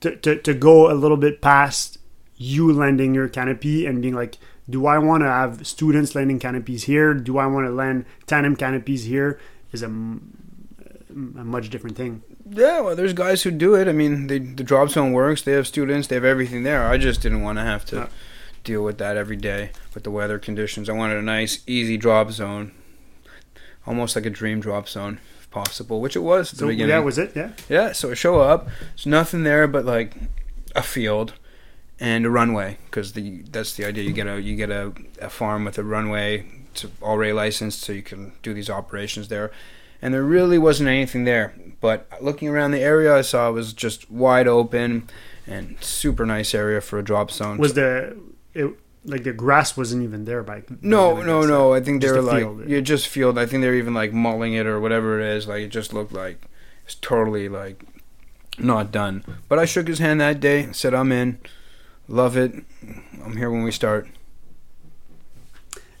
to, to to go a little bit past you landing your canopy and being like, do I want to have students landing canopies here? Do I want to land tandem canopies here? Is a, a much different thing. Yeah, well, there's guys who do it. I mean, they, the drop zone works. They have students. They have everything there. I just didn't want to have to deal with that every day with the weather conditions. I wanted a nice, easy drop zone, almost like a dream drop zone, if possible, which it was at So the beginning. yeah, was it? Yeah. Yeah, so I show up. There's nothing there but like a field and a runway because the that's the idea. You get a you get a, a farm with a runway. It's already licensed, so you can do these operations there. And there really wasn't anything there. But looking around the area, I saw it was just wide open and super nice area for a drop zone. Was the it like the grass wasn't even there by no, no, no. I think they Just were like field. you just field. I think they're even like mulling it or whatever it is. Like it just looked like it's totally like not done. But I shook his hand that day. Said I'm in. Love it. I'm here when we start.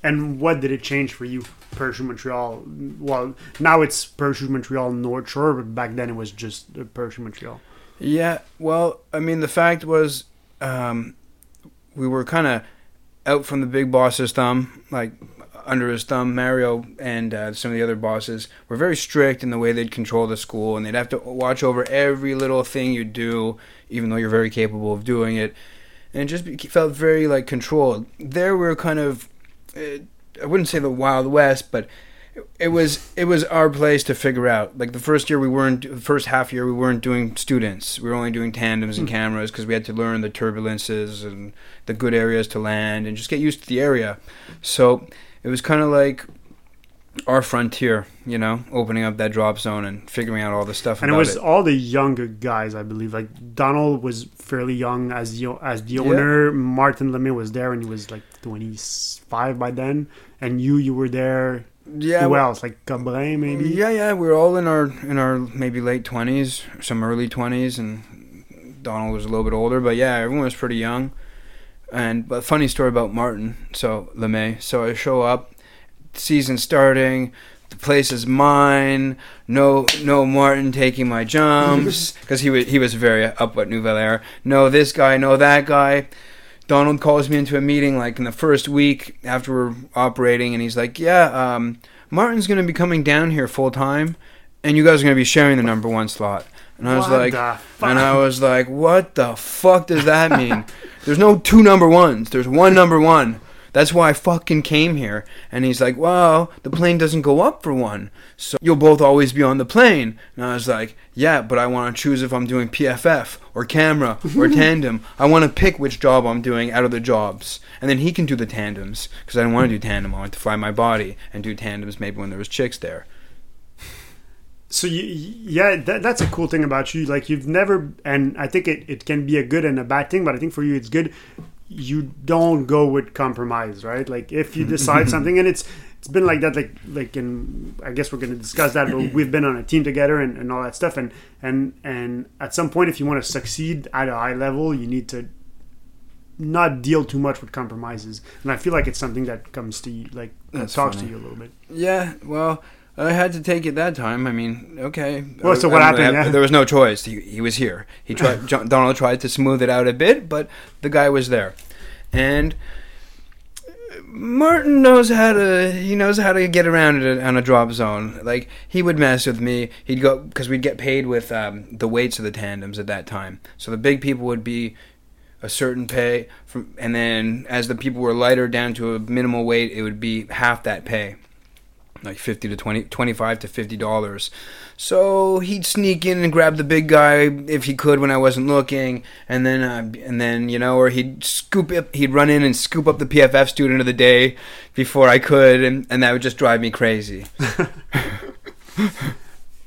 And what did it change for you, Parachute Montreal? Well, now it's Parachute Montreal North Shore, but back then it was just uh, Montreal. Yeah. Well, I mean, the fact was, um, we were kind of out from the big boss's thumb, like under his thumb. Mario and uh, some of the other bosses were very strict in the way they'd control the school, and they'd have to watch over every little thing you do, even though you're very capable of doing it. And just be- felt very like controlled. There, we were kind of, uh, I wouldn't say the Wild West, but it was it was our place to figure out. Like the first year, we weren't the first half year we weren't doing students. We were only doing tandems and cameras because we had to learn the turbulences and the good areas to land and just get used to the area. So it was kind of like our frontier, you know, opening up that drop zone and figuring out all the stuff And it was it. all the younger guys, I believe. Like Donald was fairly young as the as the Yeah. owner. Martin Lemay was there, and he was like twenty five by then. And you, you were there. Yeah, Who well, else? Like Cabrin, maybe. Yeah, yeah, we were all in our in our maybe late twenties, some early twenties, and Donald was a little bit older. But yeah, everyone was pretty young. And but funny story about Martin. So Lemay. So I show up, season starting. The place is mine. No, no Martin taking my jumps because he was he was very up at Nouvel Air. No, this guy. No, that guy. Donald calls me into a meeting like in the first week after we're operating, and he's like, "Yeah, um, Martin's going to be coming down here full time, and you guys are going to be sharing the number one slot." And I was What like, and I was like, "What the fuck does that mean? There's no two number ones. There's one number one. That's why I fucking came here." And he's like, "Well, the plane doesn't go up for one, so you'll both always be on the plane." And I was like, "Yeah, but I want to choose if I'm doing PFF or camera or tandem. I want to pick which job I'm doing out of the jobs, and then he can do the tandems because I didn't want to do tandem. I wanted to fly my body and do tandems maybe when there was chicks there." So you, yeah, that, that's a cool thing about you. Like you've never, and I think it, it can be a good and a bad thing, but I think for you it's good. You don't go with compromise, right? Like if you decide something, and it's it's been like that, like like in I guess we're going to discuss that, but we've been on a team together and, and all that stuff, and and and at some point, if you want to succeed at a high level, you need to not deal too much with compromises, and I feel like it's something that comes to you, like That's talks funny. to you a little bit. Yeah, well, I had to take it that time. I mean, okay. Well, so what happened, I- yeah? There was no choice. He, he was here. He tried. John, Donald tried to smooth it out a bit, but the guy was there, and Martin knows how to. He knows how to get around it on a drop zone. Like he would mess with me. He'd go because we'd get paid with um, the weights of the tandems at that time. So the big people would be a certain pay from, and then as the people were lighter down to a minimal weight, it would be half that pay like 50 to 20 25 to 50 dollars. So he'd sneak in and grab the big guy if he could when i wasn't looking. And then uh, and then you know or he'd scoop up he'd run in and scoop up the pff student of the day before i could and, and that would just drive me crazy.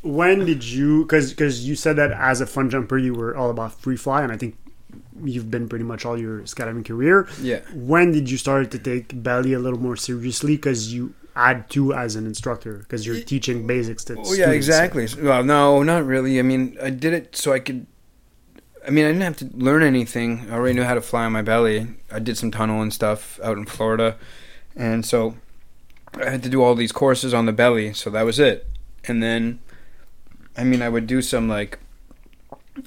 When did you because because you said that as a fun jumper you were all about free fly and i think you've been pretty much all your skydiving career. Yeah. When did you start to take belly a little more seriously? Because you add to as an instructor because you're teaching basics to Oh students. yeah, exactly. Well, no, not really. I mean, I did it so I could. I mean, I didn't have to learn anything. I already knew how to fly on my belly. I did some tunnel and stuff out in Florida, and so I had to do all these courses on the belly. So that was it. And then, I mean, I would do some like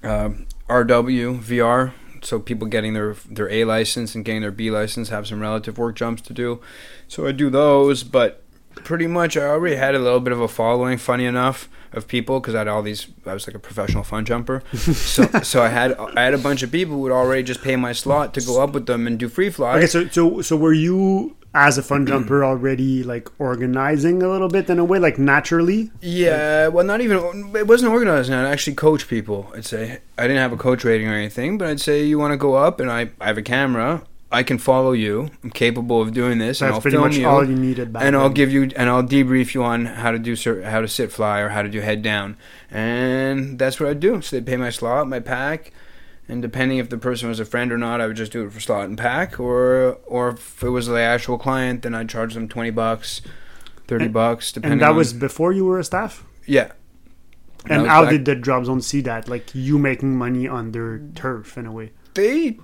uh, RW VR so people getting their their A license and getting their B license have some relative work jumps to do. So I do those, but pretty much I already had a little bit of a following. Funny enough, of people because I had all these. I was like a professional fun jumper, so so I had I had a bunch of people who would already just pay my slot to go up with them and do free fly. Okay, so so so were you as a fun jumper already like organizing a little bit in a way, like naturally? Yeah, well, not even. It wasn't organizing. I'd actually coach people. I'd say I didn't have a coach rating or anything, but I'd say you want to go up, and I I have a camera. I can follow you. I'm capable of doing this, That's and I'll pretty film much you, all you needed back and I'll give you and I'll debrief you on how to do how to sit fly or how to do head down, and that's what I do. So they pay my slot, my pack, and depending if the person was a friend or not, I would just do it for slot and pack, or or if it was the actual client, then I'd charge them twenty bucks, thirty And- bucks, depending. And that on- was before you were a staff. yeah. That And how back- did the drop zone see that? Like you making money on their turf in a way. they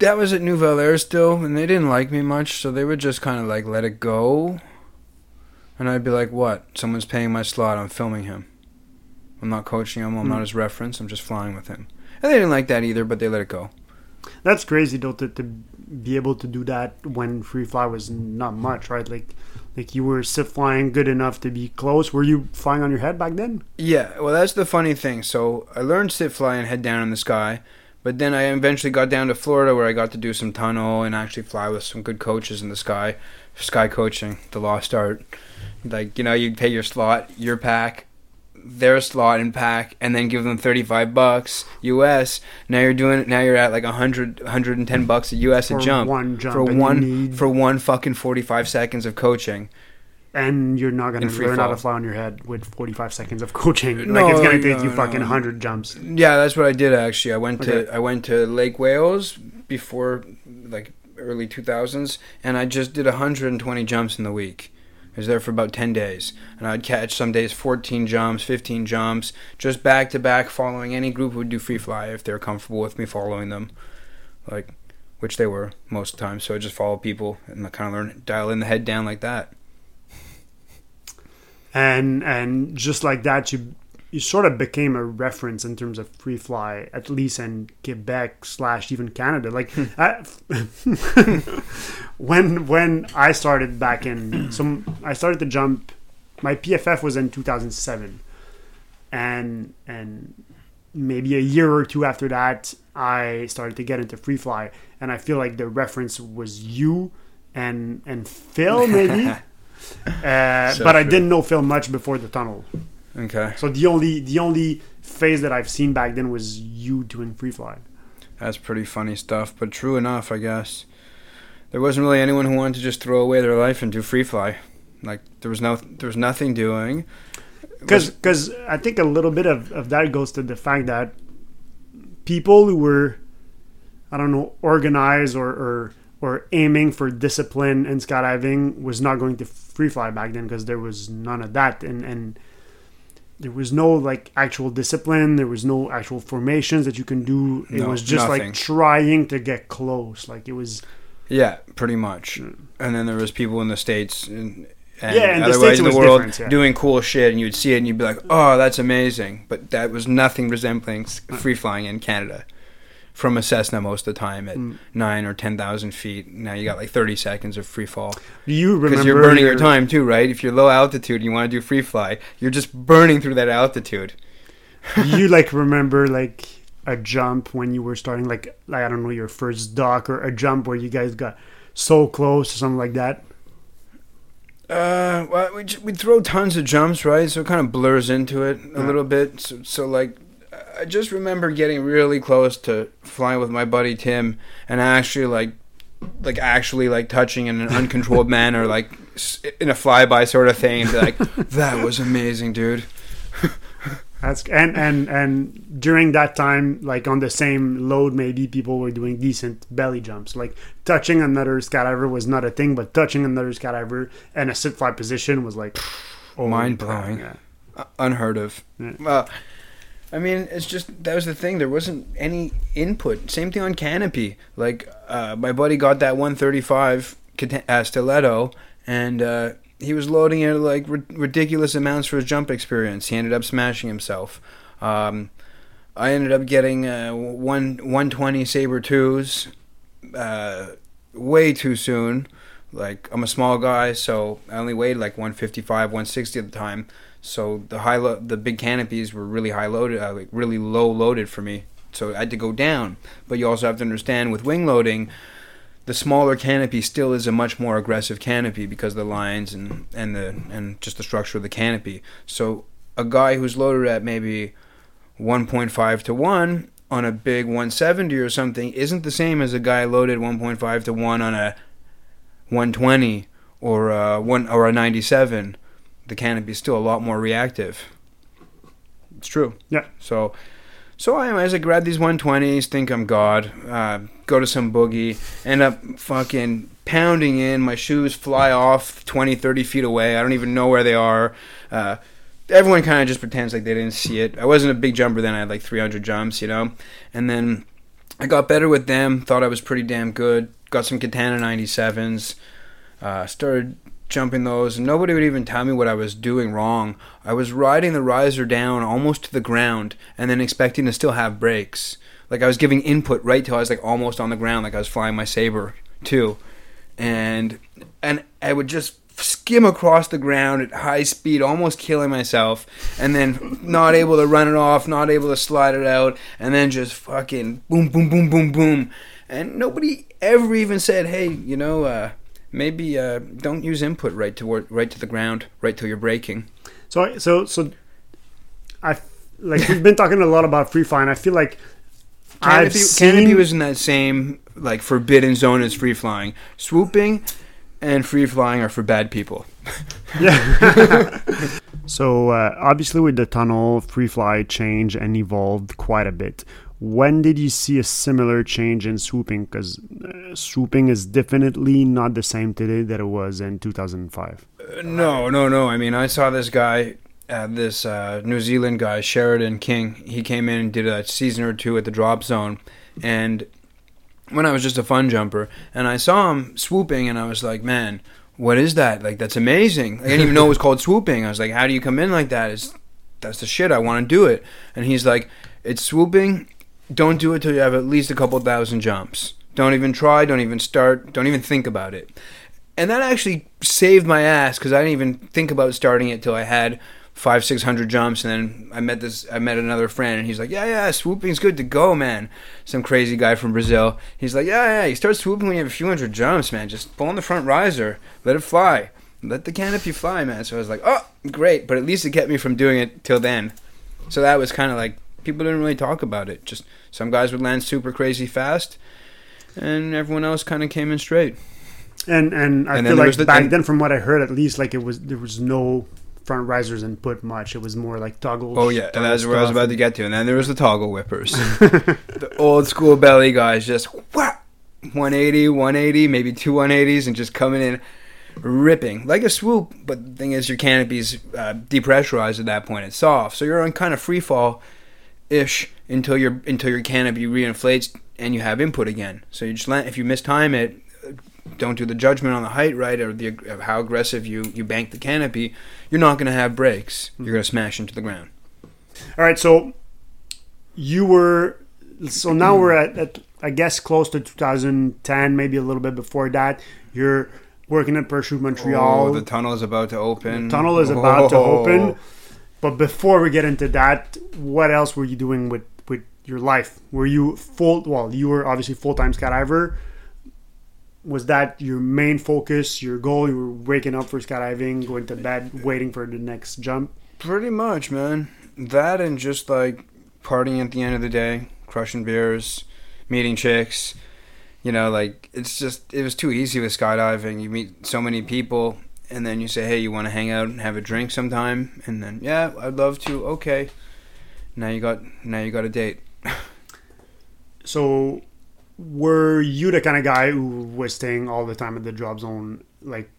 that was at Nouvel Air still, and they didn't like me much, so they would just kind of like let it go. And I'd be like, "What? Someone's paying my slot. I'm filming him. I'm not coaching him. I'm not Mm. his reference. I'm just flying with him." And they didn't like that either, but they let it go. That's crazy though to, to be able to do that when free fly was not much, right? Like like you were sit flying good enough to be close. Were you flying on your head back then? Yeah, well, that's the funny thing. So I learned sit fly and head down in the sky, but then I eventually got down to Florida where I got to do some tunnel and actually fly with some good coaches in the sky. Sky coaching, the lost art. Like you know, you pay your slot, your pack, their slot and pack, and then give them thirty five bucks US. Now you're doing. Now you're at like 100, 110 bucks a US a jump one jump for one for one fucking forty five seconds of coaching. And you're not gonna In free learn how fall. to fly on your head with 45 seconds of coaching. No, like it's gonna take no, you no. fucking 100 jumps. Yeah, that's what I did actually. I went Okay. to I went to Lake Wales before like early 2000s and I just did 120 jumps in the week. I was there for about 10 days and I'd catch some days 14 jumps, 15 jumps, just back to back following any group who would do free fly if they're comfortable with me following them. Like which they were most of the time. So I just follow people and kind of learn dial in the head down like that. And and just like that you you sort of became a reference in terms of free fly at least in quebec slash even canada. Like hmm. I, when when i started back in some i started to jump my pff was in 2007 and and maybe a year or two after that i started to get into free fly. And i feel like the reference was you and and phil maybe uh, So but I didn't know Phil much before the tunnel. Okay. So the only the only phase that I've seen back then was you doing free fly. That's pretty funny stuff, but true enough, I guess. There wasn't really anyone who wanted to just throw away their life and do free fly. Like there was no, there was nothing doing. Because Because I think a little bit of, of that goes to the fact that people who were, I don't know, organized or, or or aiming for discipline in skydiving was not going to free fly back then because there was none of that and and there was no like actual discipline there was no actual formations that you can do it No, was just nothing. like trying to get close like it was yeah, pretty much. Mm. And then there was people in the states and, and Yeah, in the States in the world yeah. doing cool shit, and you'd see it and you'd be like, "Oh, that's amazing!" But that was nothing resembling mm. free flying in Canada. From a Cessna most of the time at Mm. nine or ten thousand feet. Now you got like thirty seconds of free fall. do you remember Because you're burning your your- time too, right? If you're low altitude and you want to do free fly, you're just burning through that altitude. do you like remember like a jump when you were starting like like I don't know your first dock or a jump where you guys got so close or something like that Uh, well, we we throw tons of jumps, right? So it kind of blurs into it a Yeah. little bit. So, so like, I just remember getting really close to flying with my buddy Tim, and actually like, like actually like touching in an uncontrolled manner, like in a flyby sort of thing, and be like, "That was amazing, dude." That's and and and during that time, like on the same load, maybe people were doing decent belly jumps. Like touching another skydiver was not a thing, but touching another skydiver and a sit fly position was like holy Mind-blowing. crap, Uh, unheard of. Yeah. Well, I mean, it's just that was the thing. There wasn't any input. Same thing on Canopy. Like uh, my buddy got that 135 cate- uh, stiletto, and uh, he was loading it like ri- ridiculous amounts for his jump experience. He ended up smashing himself. Um, I ended up getting uh, one 120 Saber twos, uh, way too soon. Like I'm a small guy, so I only weighed like 155, 160 at the time. So the high, lo- the big canopies were really high loaded, uh, like really low loaded for me. So I had to go down. But you also have to understand with wing loading, the smaller canopy still is a much more aggressive canopy because of the lines and and the and just the structure of the canopy. So a guy who's loaded at maybe 1.5 to 1 on a big 170 or something isn't the same as a guy loaded 1.5 to 1 on a 120 or a one or a 97. The canopy is still a lot more reactive. It's true. Yeah. So so I, as I grab these 120s, think I'm God, uh, go to some boogie, end up fucking pounding in. My shoes fly off 20, 30 feet away. I don't even know where they are. Uh, everyone kind of just pretends like they didn't see it. I wasn't a big jumper then. I had like 300 jumps, you know? And then I got better with them, thought I was pretty damn good. Got some Katana 97s. Uh, started jumping those, and nobody would even tell me what I was doing wrong. I was riding the riser down almost to the ground, and then expecting to still have brakes. Like I was giving input right till I was like almost on the ground, like I was flying my saber too, and and I would just skim across the ground at high speed, almost killing myself, and then not able to run it off, not able to slide it out, and then just fucking boom, boom, boom, boom, boom, and nobody ever even said, "Hey, you know." uh maybe uh, don't use input right toward right to the ground, right till you're braking. So so so, I like we've been talking a lot about free flying. I feel like I've Canopy, seen Canopy was in that same like forbidden zone as free flying. Swooping and free flying are for bad people. yeah. so uh, obviously, with the tunnel, free fly changed and evolved quite a bit. When did you see a similar change in swooping? Because uh, swooping is definitely not the same today that it was in 2005. Uh, no, no, no. I mean, I saw this guy, uh, this uh, New Zealand guy, Sheridan King. He came in and did a season or two at the drop zone, and when I was just a fun jumper, and I saw him swooping, and I was like, man, what is that? Like, that's amazing. I didn't even know it was called swooping. I was like, how do you come in like that? It's that's the shit. I want to do it. And he's like, it's swooping don't do it till you have at least a couple thousand jumps. Don't even try, don't even start, don't even think about it. And that actually saved my ass because I didn't even think about starting it till I had five, six hundred jumps. And then I met this, I met another friend, and he's like, "Yeah, yeah, swooping's good to go, man." Some crazy guy from Brazil. He's like, "Yeah, yeah, you start swooping when you have a few hundred jumps, man. Just pull on the front riser, let it fly, let the canopy fly, man." So I was like, "Oh, great!" But at least it kept me from doing it till then. So that was kind of like people didn't really talk about it. Just some guys would land super crazy fast, and everyone else kind of came in straight. And and I And then feel like the- back and- then, from what I heard, at least like it was there was no front risers input much. It was more like toggle. Oh yeah, and toggle that's where I was about to get to. And then there was the toggle whippers, the old school belly guys, just whap, 180, 180, maybe two 180s, and just coming in ripping like a swoop. But the thing is, your canopy's uh, depressurized at that point; it's soft, so you're on kind of free fall ish until your until your canopy reinflates and you have input again. So you just land, if you mistime it, don't do the judgment on the height right or the of how aggressive you you bank the canopy, you're not going to have brakes. You're going to smash into the ground. All right, so you were so now we're at, at I guess close to 2010, maybe a little bit before that. You're working at Parachute Montreal. Oh, the tunnel is about to open. The tunnel is about to Oh. open. But before we get into that, what else were you doing with with your life? Were you full? Well, you were obviously full time skydiver. Was that your main focus, your goal? You were waking up for skydiving, going to bed, waiting for the next jump. Pretty much, man. That and just like partying at the end of the day, crushing beers, meeting chicks. You know, like it's just it was too easy with skydiving. You meet so many people, and then you say, "Hey, you want to hang out and have a drink sometime?" And then, yeah, I'd love to. Okay. Now you got now you got a date. So, were you the kind of guy who was staying all the time at the drop zone, like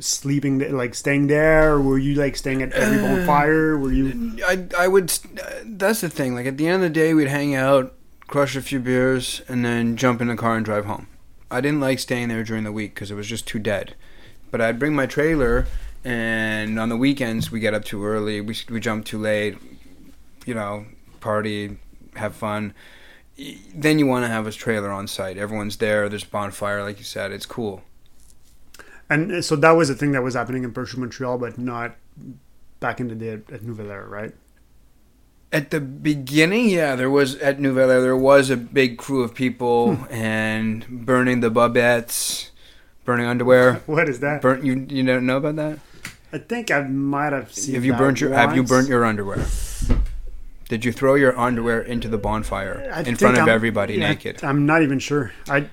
sleeping, like staying there? Or were you like staying at every Uh, bonfire? Were you? I I would. That's the thing. Like at the end of the day, we'd hang out, crush a few beers, and then jump in the car and drive home. I didn't like staying there during the week because it was just too dead. But I'd bring my trailer, and on the weekends we get up too early. We we jump too late. You know, party, have fun. Then you want to have a trailer on site. Everyone's there. There's bonfire, like you said. It's cool. And uh, so that was the thing that was happening in Parachute Montreal, but not back in the day at, at Nouvel Air, right? At the beginning, yeah, there was at Nouvel Air, there was a big crew of people and burning the bubettes, burning underwear. What is that? Burnt you you don't know about that? I think I might have seen. Have you that burnt your Have you burnt your underwear? Did you throw your underwear into the bonfire I in front of I'm- everybody yeah, naked? I'm not even sure. I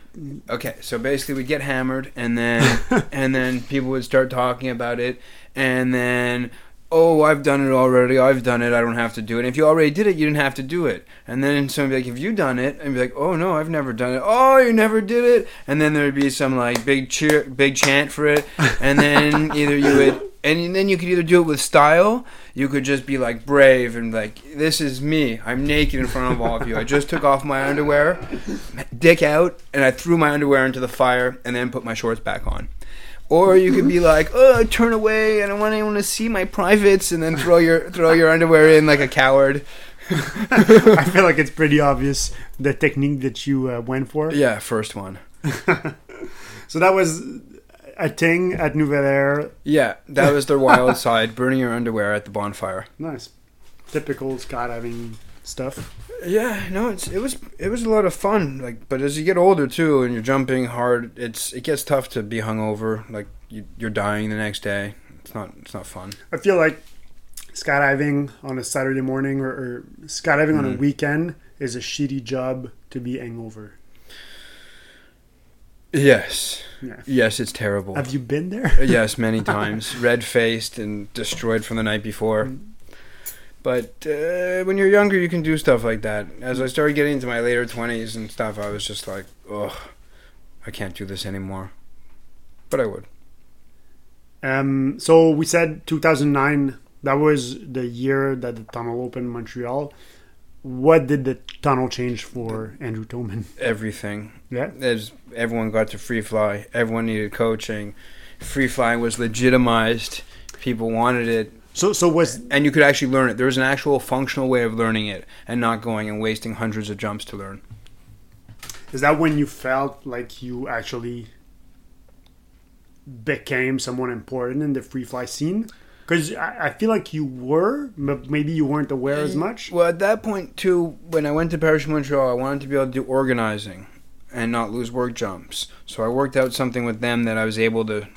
Okay, so basically we get hammered and then and then people would start talking about it and then oh I've done it already I've done it I don't have to do it. And if you already did it you didn't have to do it. And then somebody like have you done it? And be like oh no I've never done it. Oh you never did it. And then there'd be some like big cheer big chant for it. And then either you would and then you could either do it with style you could just be like brave and like this is me i'm naked in front of all of you. I just took off my underwear dick out and i threw my underwear into the fire and then put my shorts back on or you could be like oh turn away i don't want anyone to see my privates and then throw your throw your underwear in like a coward I feel like it's pretty obvious the technique that you uh, went for. yeah first one So that was a thing at Nouvel Air. yeah that was the wild side burning your underwear at the bonfire Nice, typical skydiving stuff. Yeah, no, it's it was it was a lot of fun. Like, but as you get older too, and you're jumping hard, it's it gets tough to be hungover. Like you, you're dying the next day. It's not it's not fun. I feel like skydiving on a Saturday morning or, or skydiving on a Mm. weekend is a shitty job to be hangover. Yes, Yeah. yes, it's terrible. Have you been there? yes, many times, red faced and destroyed from the night before. But uh, when you're younger, you can do stuff like that. As I started getting into my later twenties and stuff, I was just like, ugh, I can't do this anymore. But I would. Um, so we said 2009. That was the year that the tunnel opened in Montreal. What did the tunnel change for Andrew Toman? Everything. Yeah. as everyone got to free fly, everyone needed coaching. Free flying was legitimized. People wanted it, So so was and you could actually learn it. There was an actual functional way of learning it, and not going and wasting hundreds of jumps to learn. is that when you felt like you actually became someone important in the free fly scene? Because I, I feel like you were, but maybe you weren't aware as mm, much. Well, at that point too, when I went to Parachute Montreal, I wanted to be able to do organizing and not lose work jumps. So I worked out something with them that I was able to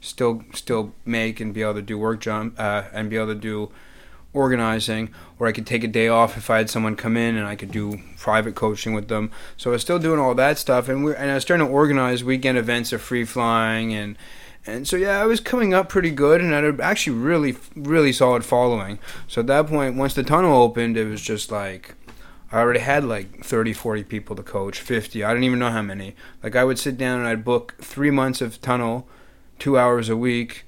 still still make and be able to do work jump uh, and be able to do organizing or I could take a day off if I had someone come in and I could do private coaching with them. So I was still doing all that stuff and we and I was starting to organize weekend events of free flying and and so yeah, I was coming up pretty good and I had actually really really solid following. So at that point once the tunnel opened it was just like I already had like 30, 40 people to coach, 50. I didn't even know how many. Like I would sit down and I'd book 3 months of tunnel, 2 hours a week.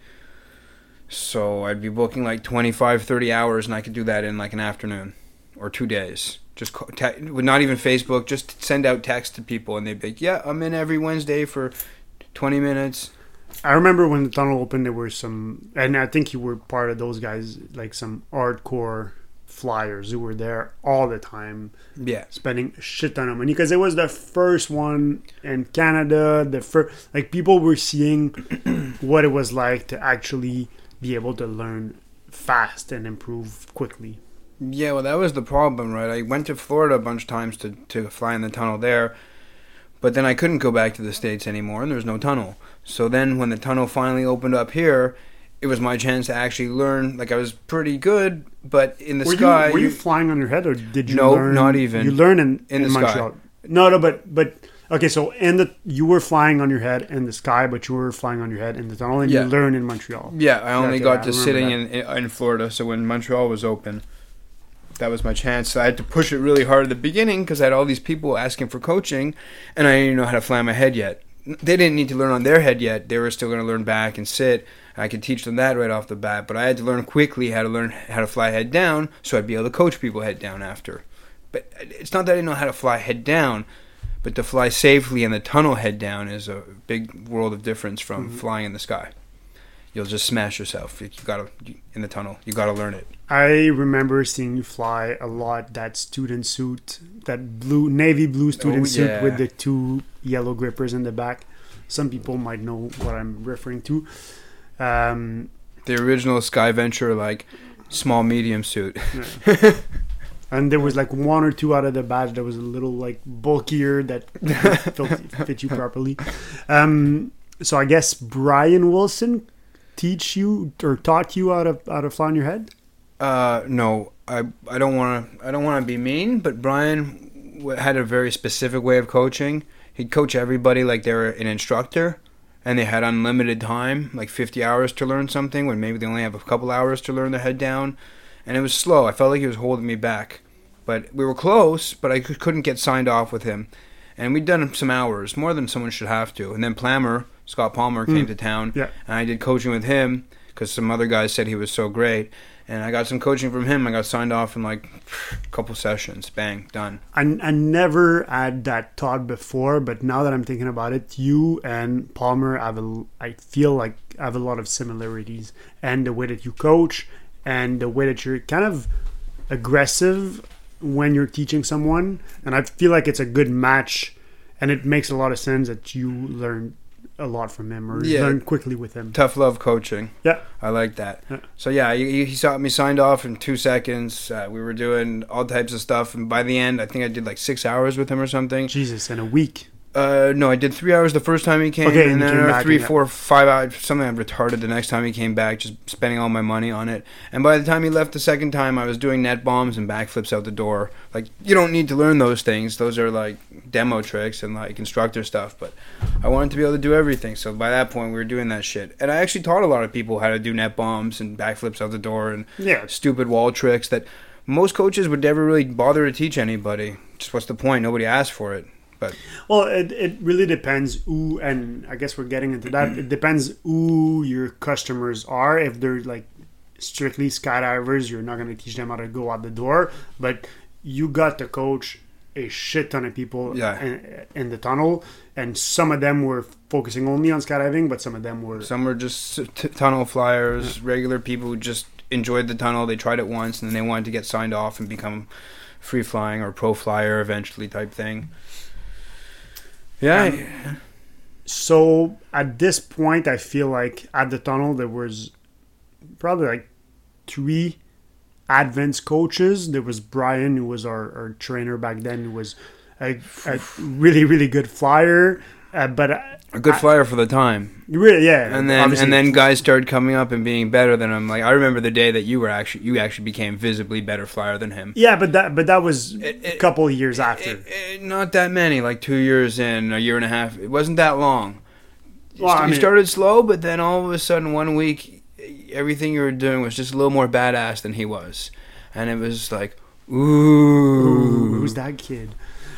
So I'd be booking like 25, 30 hours, and I could do that in like an afternoon or two days. Just call, te- with not even Facebook, just send out text to people, and they'd be like, "Yeah, I'm in every Wednesday for 20 minutes." I remember when the tunnel opened, there were some, and I think you were part of those guys, like some hardcore flyers who were there all the time, Yeah, spending shit ton of money because it was the first one in Canada. The first, like people were seeing what it was like to actually be able to learn fast and improve quickly. yeah. Well, that was the problem, right? I went to Florida a bunch of times to to fly in the tunnel there, but then I couldn't go back to the states anymore, and there was no tunnel. So then, when the tunnel finally opened up here. It was my chance to actually learn. Like I was pretty good, but in the were sky, you, were you you- flying on your head, or did you No, learn? not even. You learn in In in, the sky. No, no, but but okay. So in the you were flying on your head in the sky, but you were flying on your head in the tunnel, and Yeah. you learn in Montreal. Yeah, I only got to sitting in, in in Florida. So when Montreal was open, that was my chance. So I had to push it really hard at the beginning because I had all these people asking for coaching, and I didn't even know how to fly my head yet. They didn't need to learn on their head yet. They were still going to learn back and sit. I could teach them that right off the bat, but I had to learn quickly how to learn how to fly head down, so I'd be able to coach people head down after. But uh, it's not that I didn't know how to fly head down, but to fly safely in the tunnel head down is a big world of difference from Mhm. flying in the sky. you'll just smash yourself. You, gotta in the tunnel. You gotta learn it. I remember seeing you fly a lot that student suit, that blue navy blue student Oh, suit with the two yellow grippers in the back. Some people might know what I'm referring to. Um, The original Sky Venture like small medium suit. and there was like one or two out of the batch that was a little like bulkier that fit, fit you properly. Um, so I guess Brian Wilson teach you or taught you how to how to fly on your head. Uh, no, I I don't want to I don't want to be mean, but Brian w- had a very specific way of coaching. He'd coach everybody like they were an instructor, and they had unlimited time, like 50 hours to learn something, when maybe they only have a couple hours to learn their head down, and it was slow. I felt like he was holding me back, but we were close, but I couldn't get signed off with him, and we'd done some hours, more than someone should have to. And then Plammer, Scott Palmer, came Mm. to town, Yeah. and I did coaching with him because some other guys said he was so great and I got some coaching from him. I got signed off in like a couple sessions. Bang, done. I, I never had that thought before, but now that I'm thinking about it, you and Palmer have a, I feel like have a lot of similarities, and the way that you coach, and the way that you're kind of aggressive when you're teaching someone, and I feel like it's a good match, and it makes a lot of sense that you learn a lot from him or Yeah. learn quickly with him. Tough love coaching. Yeah. I like that. Yeah. So yeah, he, he saw me signed off in two seconds. Uh, we were doing all types of stuff, and by the end, I think I did like six hours with him or something. Jesus, in a week. Uh, no, I did three hours the first time he came, Okay, and and then came another back three, four, five hours, something I'm retarded the next time he came back, just spending all my money on it. And by the time he left the second time, I was doing net bombs and backflips out the door. Like, you don't need to learn those things. Those are like demo tricks and like instructor stuff. But I wanted to be able to do everything. So by that point, we were doing that shit. And I actually taught a lot of people how to do net bombs and backflips out the door and Yeah, stupid wall tricks that most coaches would never really bother to teach anybody. Just what's the point? Nobody asked for it. Well, it, it really depends who, and I guess we're getting into that. It mm-hmm. depends who your customers are. If they're like strictly skydivers, you're not going to teach them how to go out the door. But you got to coach a shit ton of people Yeah. in, in the tunnel, and some of them were focusing only on skydiving, but some of them were. Some were just t- tunnel flyers, regular people who just enjoyed the tunnel. They tried it once and then they wanted to get signed off and become free flying or pro flyer eventually type thing. Yeah, Um, So at this point, I feel like at the tunnel there was probably like three advanced coaches. There was Brian, who was our, our trainer back then, who was a, a really really good flyer. Uh, but uh, a good I- flyer for the time. really, yeah, And then obviously- and then guys started coming up and being better than him. Like I remember the day that you were actually you actually became visibly better flyer than him. yeah, but that but that was It- a couple years after. It- not that many, like two years in, a year and a half. It wasn't that long. You, Well, st- I you started slow, but then all of a sudden, one week, everything you were doing was just a little more badass than he was, and it was like, ooh, Ooh, who's that kid?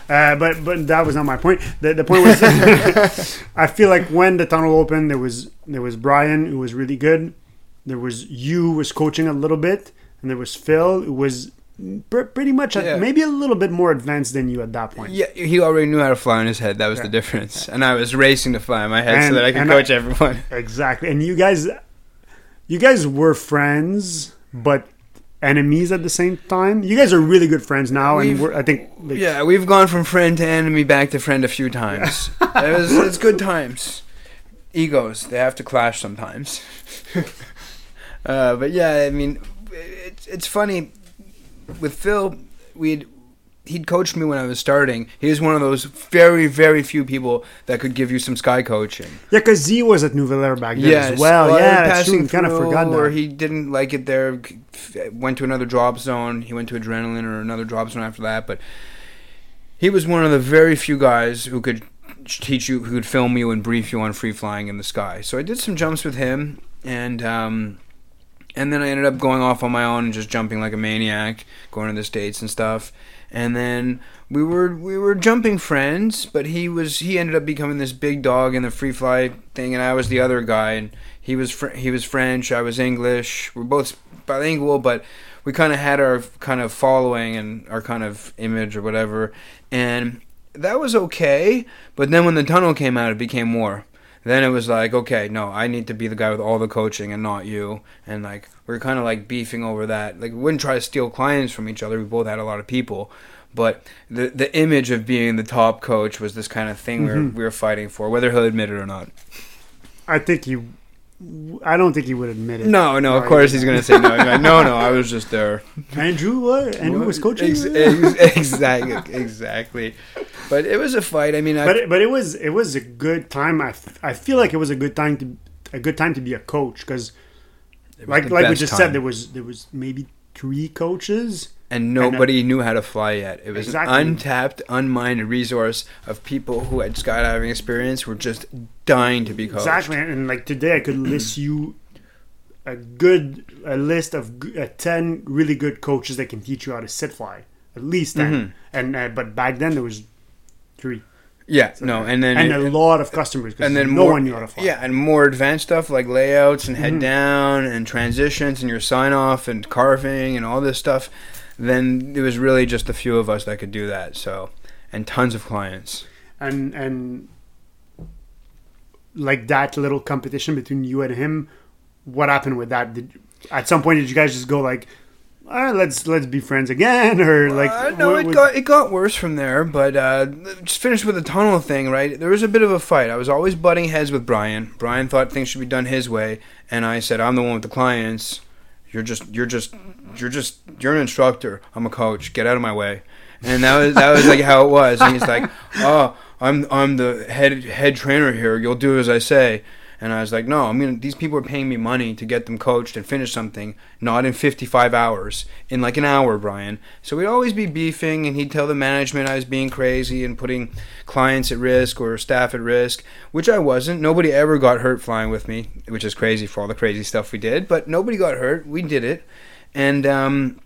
Uh, but but that was not my point. The, the point was, I feel like when the tunnel opened, there was there was Brian who was really good. There was you who was coaching a little bit, and there was Phil who was pr- pretty much Yeah. maybe a little bit more advanced than you at that point. Yeah, he already knew how to fly on his head. That was Yeah. the difference, and I was racing to fly on my head so that I could coach I- everyone. Exactly. And you guys, you guys were friends, but enemies at the same time. You guys are really good friends now, and We've- we're, I think like, Yeah, we've gone from friend to enemy back to friend a few times. it was, it's good times. Egos, they have to clash sometimes. uh, but yeah, I mean, it's it's funny with Phil. We'd he'd coached me when I was starting. He was one of those very very few people that could give you some sky coaching. Yeah, because Z was at Nouvel Air back then Yes, as well. or yeah, that's true. Kind of forgot Or he didn't like it there. Went to another drop zone. He went to adrenaline or another drop zone after that. But he was one of the very few guys who could teach you, who could film you and brief you on free flying in the sky. So I did some jumps with him, and um, and then I ended up going off on my own and just jumping like a maniac, going to the states and stuff. And then we were we were jumping friends, but he was he ended up becoming this big dog in the free fly thing, and I was the other guy. And he was fr- he was French, I was English. We're both bilingual, but we kind of had our kind of following and our kind of image or whatever, and that was okay. But then when the tunnel came out, it became more. Then it was like, okay, no, I need to be the guy with all the coaching and not you. And like we are kind of like beefing over that. Like we wouldn't try to steal clients from each other. We both had a lot of people, but the the image of being the top coach was this kind of thing mm-hmm. we, were, we were fighting for, whether he'll admit it or not. I think you I don't think he would admit it. No, no, of course he's going to say no. no, no, I was just there. Andrew, what? Andrew what? was coaching. Ex- ex- exactly, exactly. But it was a fight. I mean, I, but it, but it was it was a good time. I, I feel like it was a good time to a good time to be a coach because, like like we just time. said, there was there was maybe three coaches and nobody and, uh, knew how to fly yet. It was exactly. an untapped, unmined resource of people who had skydiving experience were just dying to be coached. Exactly, and like today, I could list you a good a list of uh, ten really good coaches that can teach you how to sit fly, at least 10 mm-hmm. And uh, but back then there was three. Yeah, so, no, and then and it, a lot of customers and then no more, one knew how to fly. Yeah, and more advanced stuff like layouts and head mm-hmm. down and transitions and your sign off and carving and all this stuff then it was really just a few of us that could do that. So, and tons of clients. And and like that little competition between you and him, what happened with that? Did at some point did you guys just go like, all right, let's let's be friends again, or like? Uh, no, it got it got worse from there. But uh, just finished with the tunnel thing, right? There was a bit of a fight. I was always butting heads with Brian. Brian thought things should be done his way, and I said I'm the one with the clients. You're just you're just you're just you're an instructor. I'm a coach. Get out of my way. And that was that was like how it was. And he's like, oh, I'm I'm the head head trainer here. You'll do as I say. And I was like, no, I mean, these people are paying me money to get them coached and finish something, not in 55 hours, in like an hour, Brian. So we'd always be beefing, and he'd tell the management I was being crazy and putting clients at risk or staff at risk, which I wasn't. Nobody ever got hurt flying with me, which is crazy for all the crazy stuff we did, but nobody got hurt. We did it. And, um,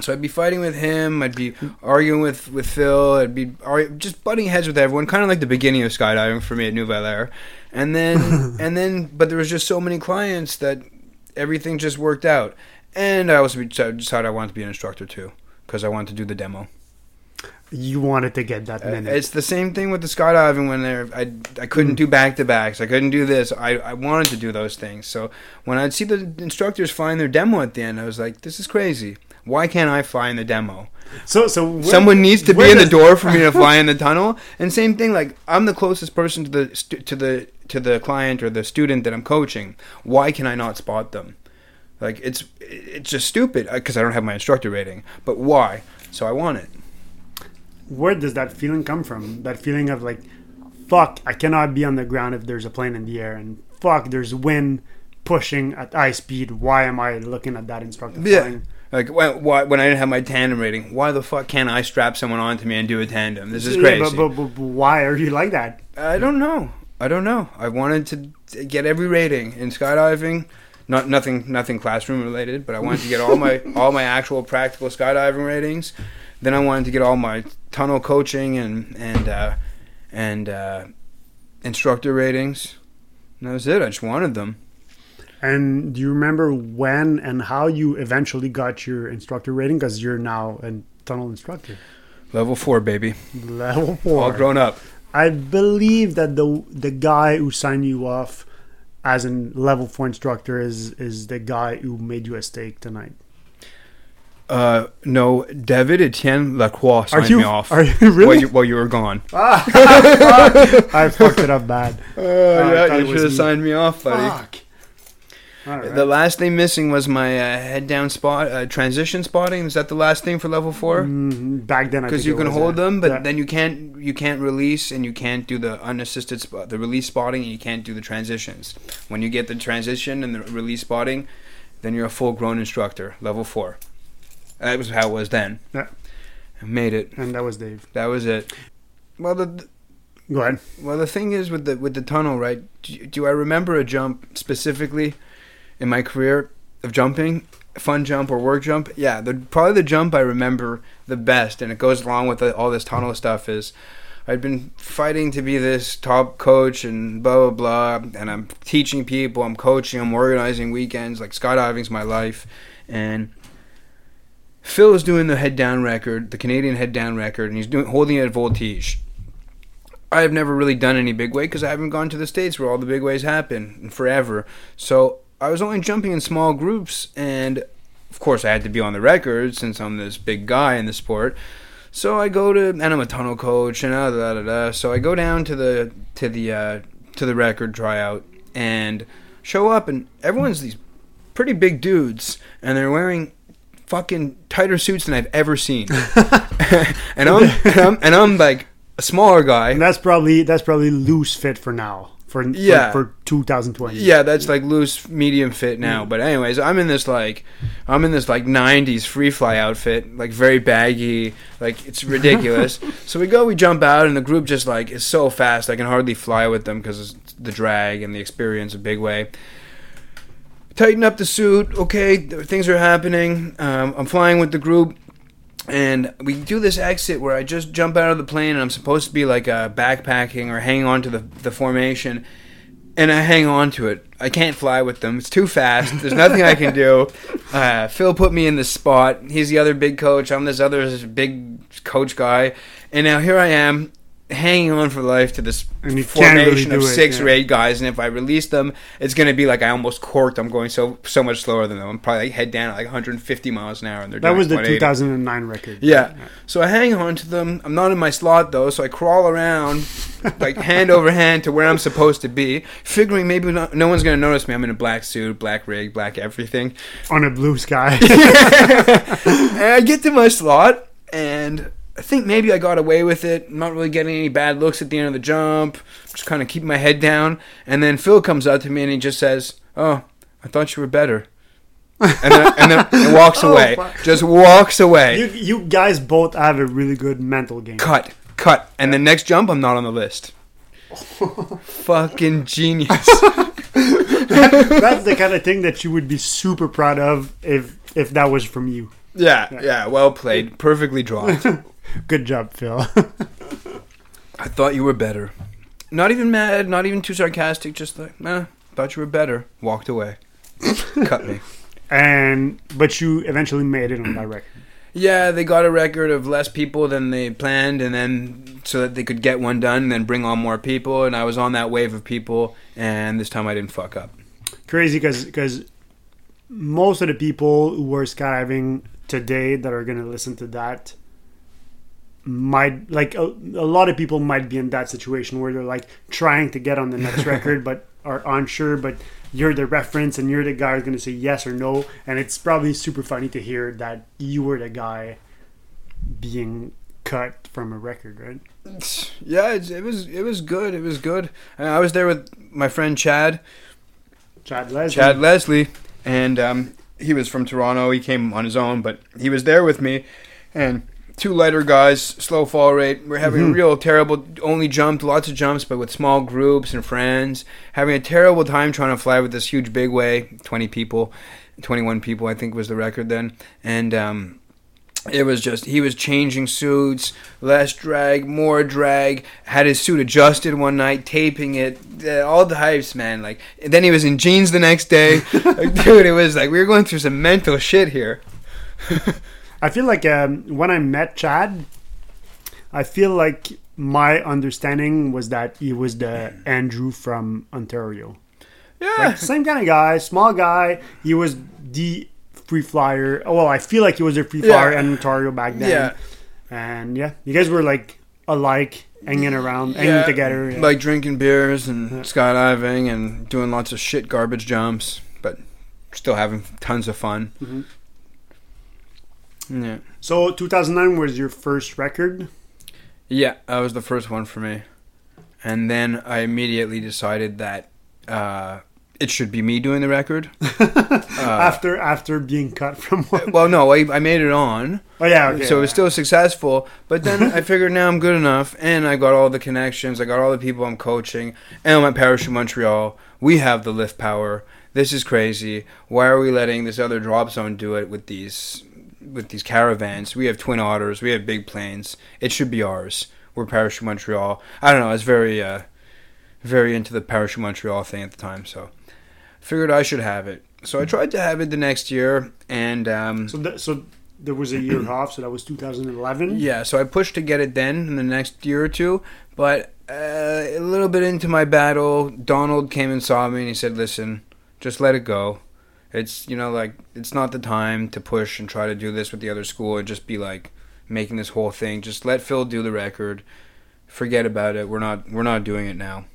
so I'd be fighting with him. I'd be arguing with, with Phil. I'd be just butting heads with everyone, kind of like the beginning of skydiving for me at Nouvel Air and then and then but there was just so many clients that everything just worked out and i also decided i wanted to be an instructor too because i wanted to do the demo you wanted to get that uh, minute. Uh, it's the same thing with the skydiving when there I, I couldn't mm. do back to backs. I couldn't do this. I, I wanted to do those things. So when I'd see the instructors flying their demo at the end, I was like, this is crazy. Why can't I fly in the demo? So, so where, someone needs to be in the door for me to fly in the tunnel. And same thing, like I'm the closest person to the to the to the client or the student that I'm coaching. Why can I not spot them? Like it's it's just stupid because uh, I don't have my instructor rating. But why? So I want it. Where does that feeling come from? That feeling of like, fuck, I cannot be on the ground if there's a plane in the air, and fuck, there's wind pushing at high speed. Why am I looking at that instructor yeah. flying? Like when, when I didn't have my tandem rating, why the fuck can't I strap someone onto me and do a tandem? This is crazy. Yeah, but, but, but, why are you like that? I don't know. I don't know. I wanted to get every rating in skydiving. Not nothing nothing classroom related, but I wanted to get all my all my actual practical skydiving ratings. Then I wanted to get all my tunnel coaching and and uh, and uh, instructor ratings. And that was it. I just wanted them. And do you remember when and how you eventually got your instructor rating? Because you're now a tunnel instructor. Level four, baby. Level four. All grown up. I believe that the the guy who signed you off as a level four instructor is is the guy who made you a steak tonight. Uh, no, David Etienne Lacroix signed you, me off. Are you really? While you, while you were gone. Ah, I fucked it up bad. Uh, uh, yeah, you should have signed me off, buddy. Fuck. Right. The last thing missing was my uh, head down spot uh, transition spotting. Is that the last thing for level four? Mm, back then, because you can hold them, but yeah. then you can't you can't release and you can't do the unassisted spot, the release spotting, and you can't do the transitions. When you get the transition and the release spotting, then you're a full grown instructor, level four. That was how it was then. Yeah, I made it, and that was Dave. That was it. Well, the go ahead. Well, the thing is with the with the tunnel, right? Do, do I remember a jump specifically? In my career of jumping, fun jump or work jump, yeah, the probably the jump I remember the best, and it goes along with the, all this tunnel stuff is. I'd been fighting to be this top coach and blah blah blah, and I'm teaching people, I'm coaching, I'm organizing weekends. Like skydiving's my life, and Phil is doing the head down record, the Canadian head down record, and he's doing holding it at Voltige. I've never really done any big way because I haven't gone to the states where all the big ways happen forever. So I was only jumping in small groups, and of course I had to be on the record since I'm this big guy in the sport. So I go to, and I'm a tunnel coach, and da da da da. So I go down to the to the uh, to the record tryout and show up, and everyone's these pretty big dudes, and they're wearing fucking tighter suits than I've ever seen. and I'm and I'm, and I'm like a smaller guy. And that's probably that's probably loose fit for now. For, Yeah. for, for 2020. Yeah, that's like loose medium fit now. But anyways, I'm in this like I'm in this like 90s free fly outfit, like very baggy, like it's ridiculous. so we go, we jump out, and the group just like is so fast, I can hardly fly with them because the drag and the experience a big way. Tighten up the suit. Okay, things are happening. Um, I'm flying with the group. And we do this exit where I just jump out of the plane and I'm supposed to be like uh, backpacking or hanging on to the, the formation. And I hang on to it. I can't fly with them. It's too fast. There's nothing I can do. Uh, Phil put me in this spot. He's the other big coach. I'm this other big coach guy. And now here I am hanging on for life to this And really formation of do it, six yeah. or eight guys. And if I release them, it's going to be like I almost corked. I'm going so so much slower than them. I'm probably like head down at like 150 miles an hour. And they're That was the 2009 record. Yeah. So I hang on to them. I'm not in my slot though, so I crawl around, like hand over hand to where I'm supposed to be, figuring maybe no, no one's gonna notice me. I'm in a black suit, black rig, black everything. On a blue sky. and I get to my slot, and I think maybe I got away with it. I'm not really getting any bad looks at the end of the jump. Just kind of keeping my head down. And then Phil comes up to me and he just says, "Oh, I thought you were better." and then, and then and walks Oh, away. fuck. Just walks away. you, you guys both have a really good mental game. cut, cut, and the next jump, I'm not on the list. Fucking genius. That's the kind of thing that you would be super proud of if if that was from you. yeah, yeah, well played, perfectly drawn. Good job, Phil. I thought you were better. Not even mad, not even too sarcastic. Just like, nah, thought you were better. Walked away. cut me. and but you eventually made it on that record. Yeah, they got a record of less people than they planned, and then so that they could get one done, and then bring on more people. And I was on that wave of people, and this time I didn't fuck up. Crazy because because most of the people who are skydiving today that are gonna listen to that might like a, a lot of people might be in that situation where they're like trying to get on the next record but are unsure but you're the reference and you're the guy who's going to say yes or no and it's probably super funny to hear that you were the guy being cut from a record right Yeah, it, it was it was good. It was good. Uh, I was there with my friend Chad, chad leslie Chad Leslie, and um, he was from Toronto. He came on his own, but he was there with me, and two lighter guys, slow fall rate. We're having a real terrible. Only jumped lots of jumps, but with small groups and friends, having a terrible time trying to fly with this huge big way. Twenty people, twenty-one people, I think was the record then, and. Um, it was just he was changing suits, less drag, more drag. Had his suit adjusted one night, taping it, uh, all the hypes, man. Like then he was in jeans the next day. like, dude, it was like we were going through some mental shit here. I feel like um, when I met Chad, I feel like my understanding was that he was the Andrew from Ontario. Yeah, Like same kind of guy, small guy. He was the free flyer. Oh, Well, I feel like he was a free flyer Yeah. in Ontario back then. yeah, And yeah, you guys were like alike, hanging around, hanging yeah. together. yeah. like drinking beers and skydiving and doing lots of shit garbage jumps, but still having tons of fun. Mhm. Yeah. so 2009 was your first record. Yeah, that was the first one for me. And then I immediately decided that uh, it should be me doing the record. Uh, after after being cut from one. well, no, I, I made it on, Oh yeah, okay. so it was still successful. But then I figured now I'm good enough, and I got all the connections, I got all the people I'm coaching, and I'm at Parachute Montreal. We have the lift power. This is crazy. Why are we letting this other drop zone do it with these with these caravans? We have twin otters. We have big planes. It should be ours. We're Parachute Montreal. I don't know. I was very uh, very into the Parachute Montreal thing at the time, so figured I should have it. So I tried to have it the next year, and um, So, th- so there was a year off, so that was 2011. Yeah, so I pushed to get it then in the next year or two, but uh, a little bit into my battle, Donald came and saw me and he said, "Listen, just let it go. It's you know like it's not the time to push and try to do this with the other school and just be like making this whole thing. Just let Phil do the record. Forget about it. We're not we're not doing it now."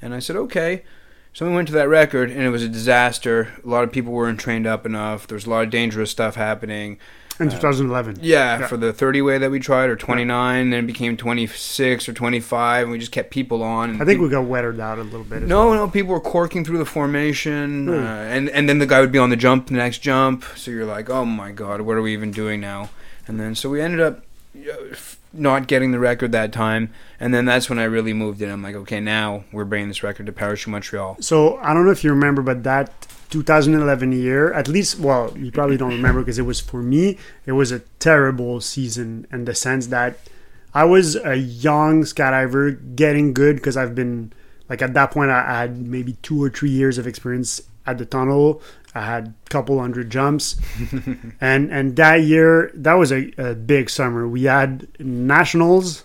And I said, "Okay." So we went to that record, and it was a disaster. A lot of people weren't trained up enough. There was a lot of dangerous stuff happening. In 2011. Yeah, Yeah. for the 30 way that we tried, or 29, then it became 26 or 25, and we just kept people on. And I think we got weathered out a little bit. no, well. no, people were corking through the formation, Really? uh, and and then the guy would be on the jump, the next jump. So you're like, oh my god, what are we even doing now? And then so we ended up uh, not getting the record that time, and then that's when I really moved in. I'm like, okay, now we're bringing this record to Parachute Montreal. So I don't know if you remember, but that 2011 year, at least, well, you probably don't remember because it was for me, it was a terrible season in the sense that I was a young skydiver getting good because I've been like at that point I I had maybe two or three years of experience at the tunnel. I had a couple hundred jumps, and and that year that was a, a big summer. We had nationals.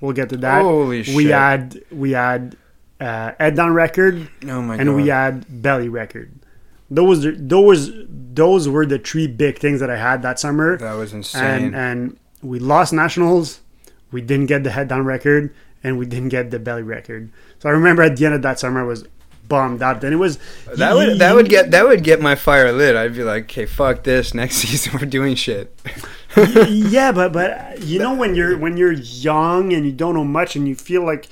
We'll get to that. Holy shit! we had we had uh, head down record oh my and god, we had belly record. Those those those were the three big things that I had that summer. that was insane. And and we lost nationals. We didn't get the head down record, and we didn't get the belly record. So I remember at the end of that summer, I was bummed out. And it was That would that would get that would get my fire lit. I'd be like, okay, fuck this. Next season we're doing shit. yeah, but but you know when you're when you're young and you don't know much and you feel like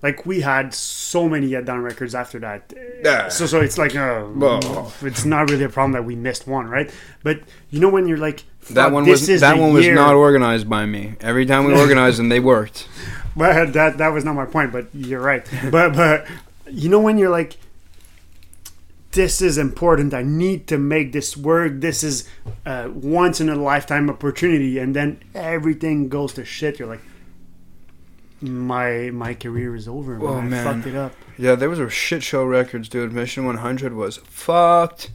like we had so many head down records after that. Yeah. So so it's like uh, Well. it's not really a problem that we missed one, right? But you know when you're like that one this was is that one was year. not organized by me. Every time we organized them, they worked. But that that was not my point. But you're right. but but you know when you're like, this is important. I need to make this work. This is a once in a lifetime opportunity, and then everything goes to shit. You're like, my my career is over. Oh, man. Oh, I fucked it up. Yeah, there was a shit show records, dude. Mission 100 was fucked,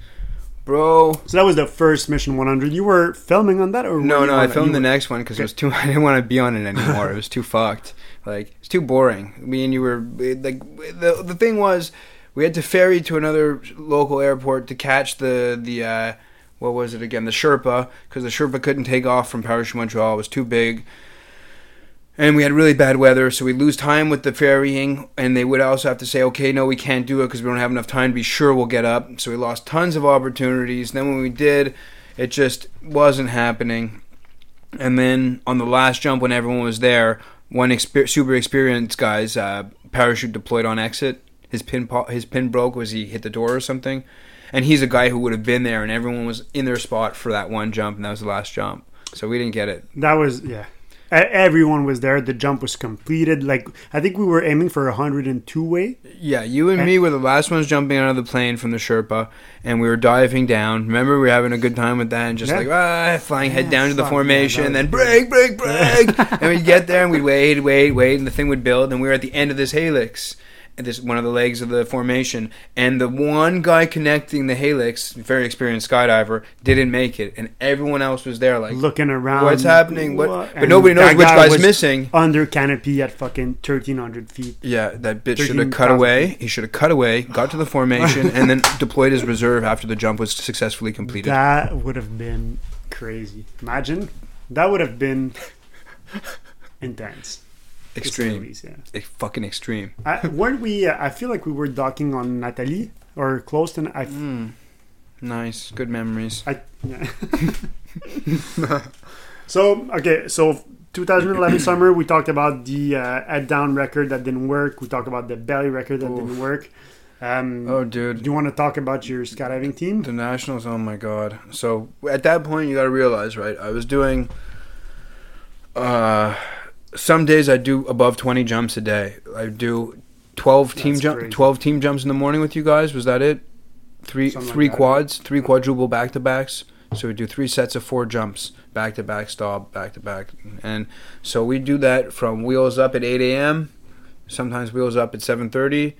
bro. So that was the first Mission 100. You were filming on that, or No, no, I filmed the were- next one because it was too. I didn't want to be on it anymore. it was too fucked. Like it's too boring. Me and you were like the the thing was we had to ferry to another local airport to catch the the uh, what was it again the Sherpa because the Sherpa couldn't take off from Parachute Montreal. It was too big. And we had really bad weather, so we lose time with the ferrying, and they would also have to say, okay, no, we can't do it because we don't have enough time to be sure we'll get up. So we lost tons of opportunities. Then when we did, it just wasn't happening. And then on the last jump, when everyone was there, one exper- super experienced guy's uh, parachute deployed on exit. His pin po- his pin broke. Was he hit the door or something? And he's a guy who would have been there, and everyone was in their spot for that one jump, and that was the last jump. So we didn't get it. That was yeah. E- Everyone was there. The jump was completed. Like I think we were aiming for a 102 way. Yeah, you and me were the last ones jumping out of the plane from the Sherpa, and we were diving down. Remember, we were having a good time with that, and just Yeah. like ah, flying head Yeah, down to the formation, yeah, and then break, break, break, and we'd get there, and we'd wait, wait, wait, and the thing would build, and we were at the end of this helix, and this one of the legs of the formation, and the one guy connecting the helix, very experienced skydiver, didn't make it, and everyone else was there, like looking around. what's happening? What? What? But nobody knows which guy guy's missing. under canopy at fucking 1300 feet. Yeah, that bitch should have cut 13,000 away. He should have cut away, got to the formation, and then deployed his reserve after the jump was successfully completed. That would have been crazy. Imagine that would have been intense. To say the extreme, least, yeah. Fucking extreme. I, weren't we? Uh, I feel like we were docking on Natalie or close to. I, Mm. Nice, good memories. I yeah. so okay, so 2011 summer we talked about the uh, head down record that didn't work. We talked about the belly record that didn't work. Um, Oh, dude. do you want to talk about your skydiving team? the nationals. Oh my god. So at that point, you got to realize, right? I was doing. Uh, some days I do above twenty jumps a day. I do twelve team That's jump, crazy. twelve team jumps in the morning with you guys. Was that it? Three Something three that. quads, three quadruple back to backs. So we do three sets of four jumps, back to back, stop, back to back, and so we do that from wheels up at eight a.m. Sometimes wheels up at seven thirty,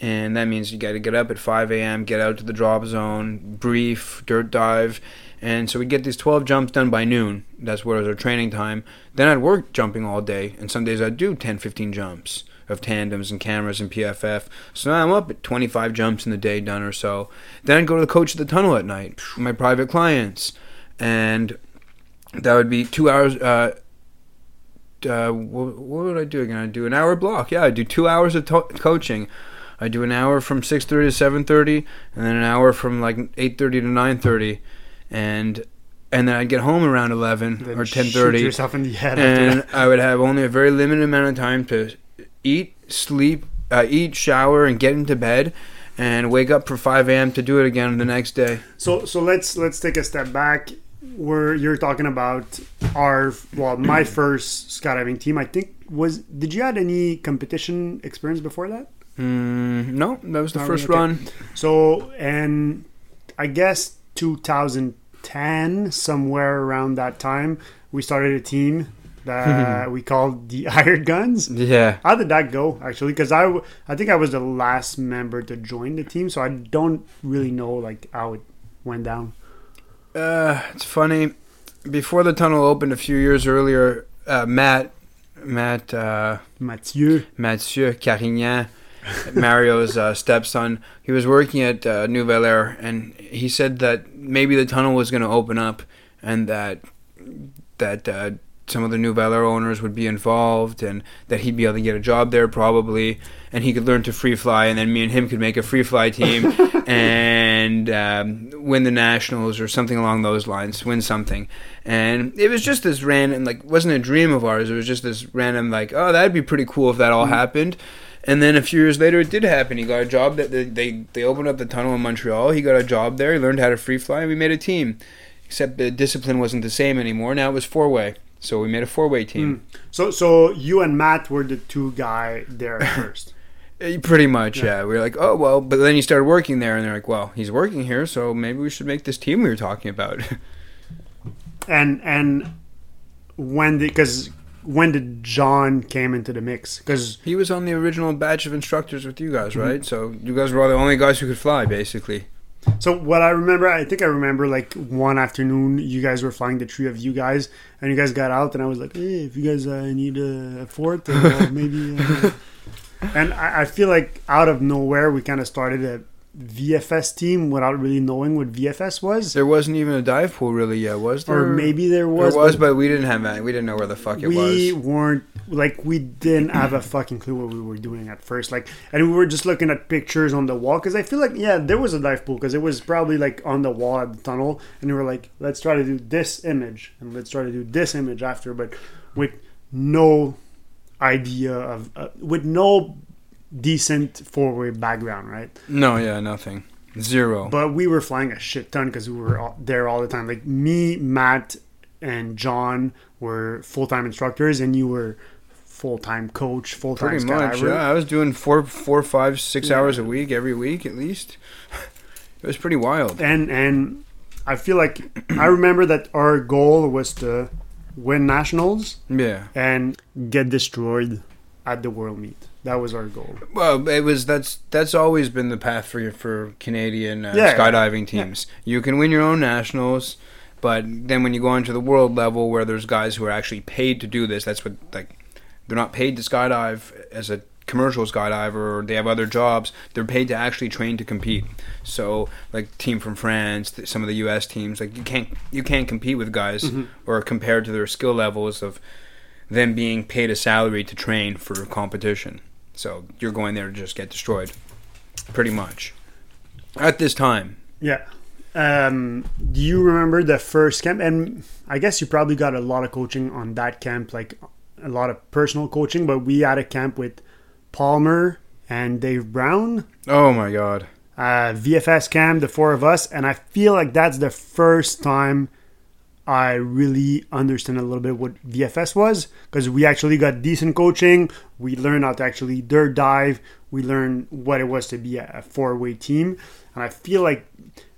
and that means you got to get up at 5 a.m., get out to the drop zone, brief, dirt dive, and so we'd get these 12 jumps done by noon. That's what was our training time. Then I'd work jumping all day, and some days I'd do 10, 15 jumps of tandems and cameras and PFF. So now I'm up at 25 jumps in the day done or so. Then I'd go to the coach of the tunnel at night, my private clients, and that would be two hours. Uh, uh, what, what would I do again? I'd do an hour block. Yeah, I'd do two hours of to- coaching. I do an hour from 6:30 to 7:30, and then an hour from like 8:30 to 9:30, and and then I'd get home around 11 Then or shoot 10:30, yourself in the head and. I would have only a very limited amount of time to eat, sleep, uh, eat, shower, and get into bed, and wake up for 5 a.m. to do it again the next day. So so let's let's take a step back. Where you're talking about our well, my first skydiving team. I think was. Did you had any competition experience before that? Mm, no, that was the first okay. run. So and I guess 2010, somewhere around that time, we started a team that we called the Iron Guns. Yeah. How did that go actually? Because I, w- I think I was the last member to join the team, so I don't really know like how it went down. Uh, it's funny. Before the tunnel opened a few years earlier, uh, Matt, Matt, uh, Mathieu, Mathieu Carignan, Mario's uh, stepson, he was working at uh, Nouvel Air, and he said that maybe the tunnel was going to open up, and that that uh, some of the Nouvel Air owners would be involved, and that he'd be able to get a job there probably, and he could learn to free fly, and then me and him could make a free fly team and um, win the nationals or something along those lines, win something. And it was just this random, like, wasn't a dream of ours. It was just this random, like, oh, that'd be pretty cool if that all happened. And then a few years later, it did happen. He got a job that they, they they opened up the tunnel in Montreal. He got a job there. He learned how to free fly, and we made a team. Except the discipline wasn't the same anymore. Now it was four way. So we made a four way team. so so you and Matt were the two guy there first. Uh, Pretty much, yeah. We were like, oh well, but then you started working there, and they're like, well, he's working here, so maybe we should make this team we were talking about. and and when because when did John came into the mix? Because he was on the original batch of instructors with you guys, right? So you guys were all the only guys who could fly, basically. so what I remember, I think I remember like one afternoon, you guys were flying the three of you guys, and you guys got out, and I was like, hey, if you guys uh, need a, a fourth, uh, maybe. Uh, and I, I feel like out of nowhere, we kind of started a VFS team without really knowing what VFS was, There wasn't even a dive pool really yet, was there? or maybe there was. there was, but but we didn't have that. We didn't know where the fuck it we was. We weren't like we didn't have a fucking clue what we were doing at first like and we were just looking at pictures on the wall because i feel like yeah there was a dive pool because it was probably like on the wall at the tunnel and we were like let's try to do this image and let's try to do this image after but with no idea of uh, with no decent forward background right No, yeah, nothing. Zero. but we were flying a shit ton because we were all, there all the time. Like me, Matt, and John were full time instructors, and you were full time coach, full time Pretty much, skydiver. yeah. I was doing four, four, five, six Yeah. hours a week every week at least. It was pretty wild. And and I feel like I remember that our goal was to win nationals Yeah. and get destroyed at the world meet. That was our goal. Well, it was that's that's always been the path for for Canadian uh, Yeah, skydiving teams. You can win your own nationals, but then when you go on to the world level, where there's guys who are actually paid to do this, that's what like they're not paid to skydive as a commercial skydiver or they have other jobs. They're paid to actually train to compete. So like team from France, some of the U.S. teams, like you can't you can't compete with guys or compared to their skill levels of them being paid a salary to train for competition. So you're going there to just get destroyed, pretty much. At this time, Yeah. Um, do you remember the first camp? And I guess you probably got a lot of coaching on that camp, like a lot of personal coaching. But we had a camp with Palmer and Dave Brown, oh my god, uh, VFS camp, the four of us, and I feel like that's the first time I really understand a little bit what VFS was because we actually got decent coaching. We learned how to actually dirt dive. We learned what it was to be a four way team, and I feel like,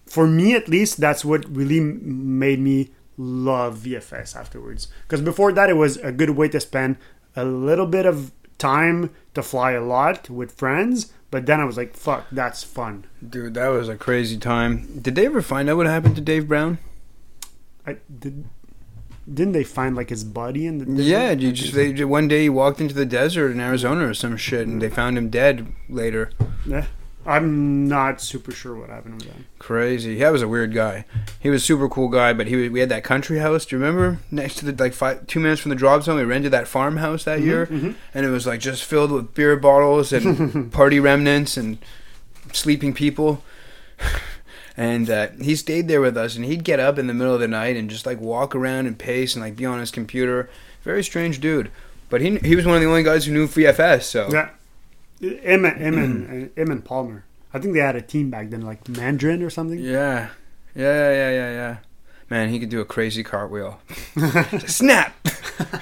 for me at least, that's what really made me love VFS afterwards. Because before that, it was a good way to spend a little bit of time to fly a lot with friends, But then I was like, fuck, that's fun. Dude, that was a crazy time. Did they ever find out what happened to Dave Brown? I did. Didn't they find like his body in the? desert? Yeah, you just they one day he walked into the desert in Arizona or some shit, and they found him dead later. Yeah. I'm not super sure what happened with him. Crazy. That was a weird guy. He was a super cool guy, but he we had that country house. Do you remember next to the like five, two minutes from the drop zone? We rented that farmhouse that year, mhm. and it was like just filled with beer bottles and party remnants and sleeping people. And uh, he stayed there with us, and he'd get up in the middle of the night and just like walk around and pace and like be on his computer. Very strange dude. But he he was one of the only guys who knew VFS. So Yeah. Him and, him, and, him and Palmer. I think they had a team back then, like Mandarin or something. Yeah. Yeah, yeah, yeah, yeah. Man, he could do a crazy cartwheel. Snap!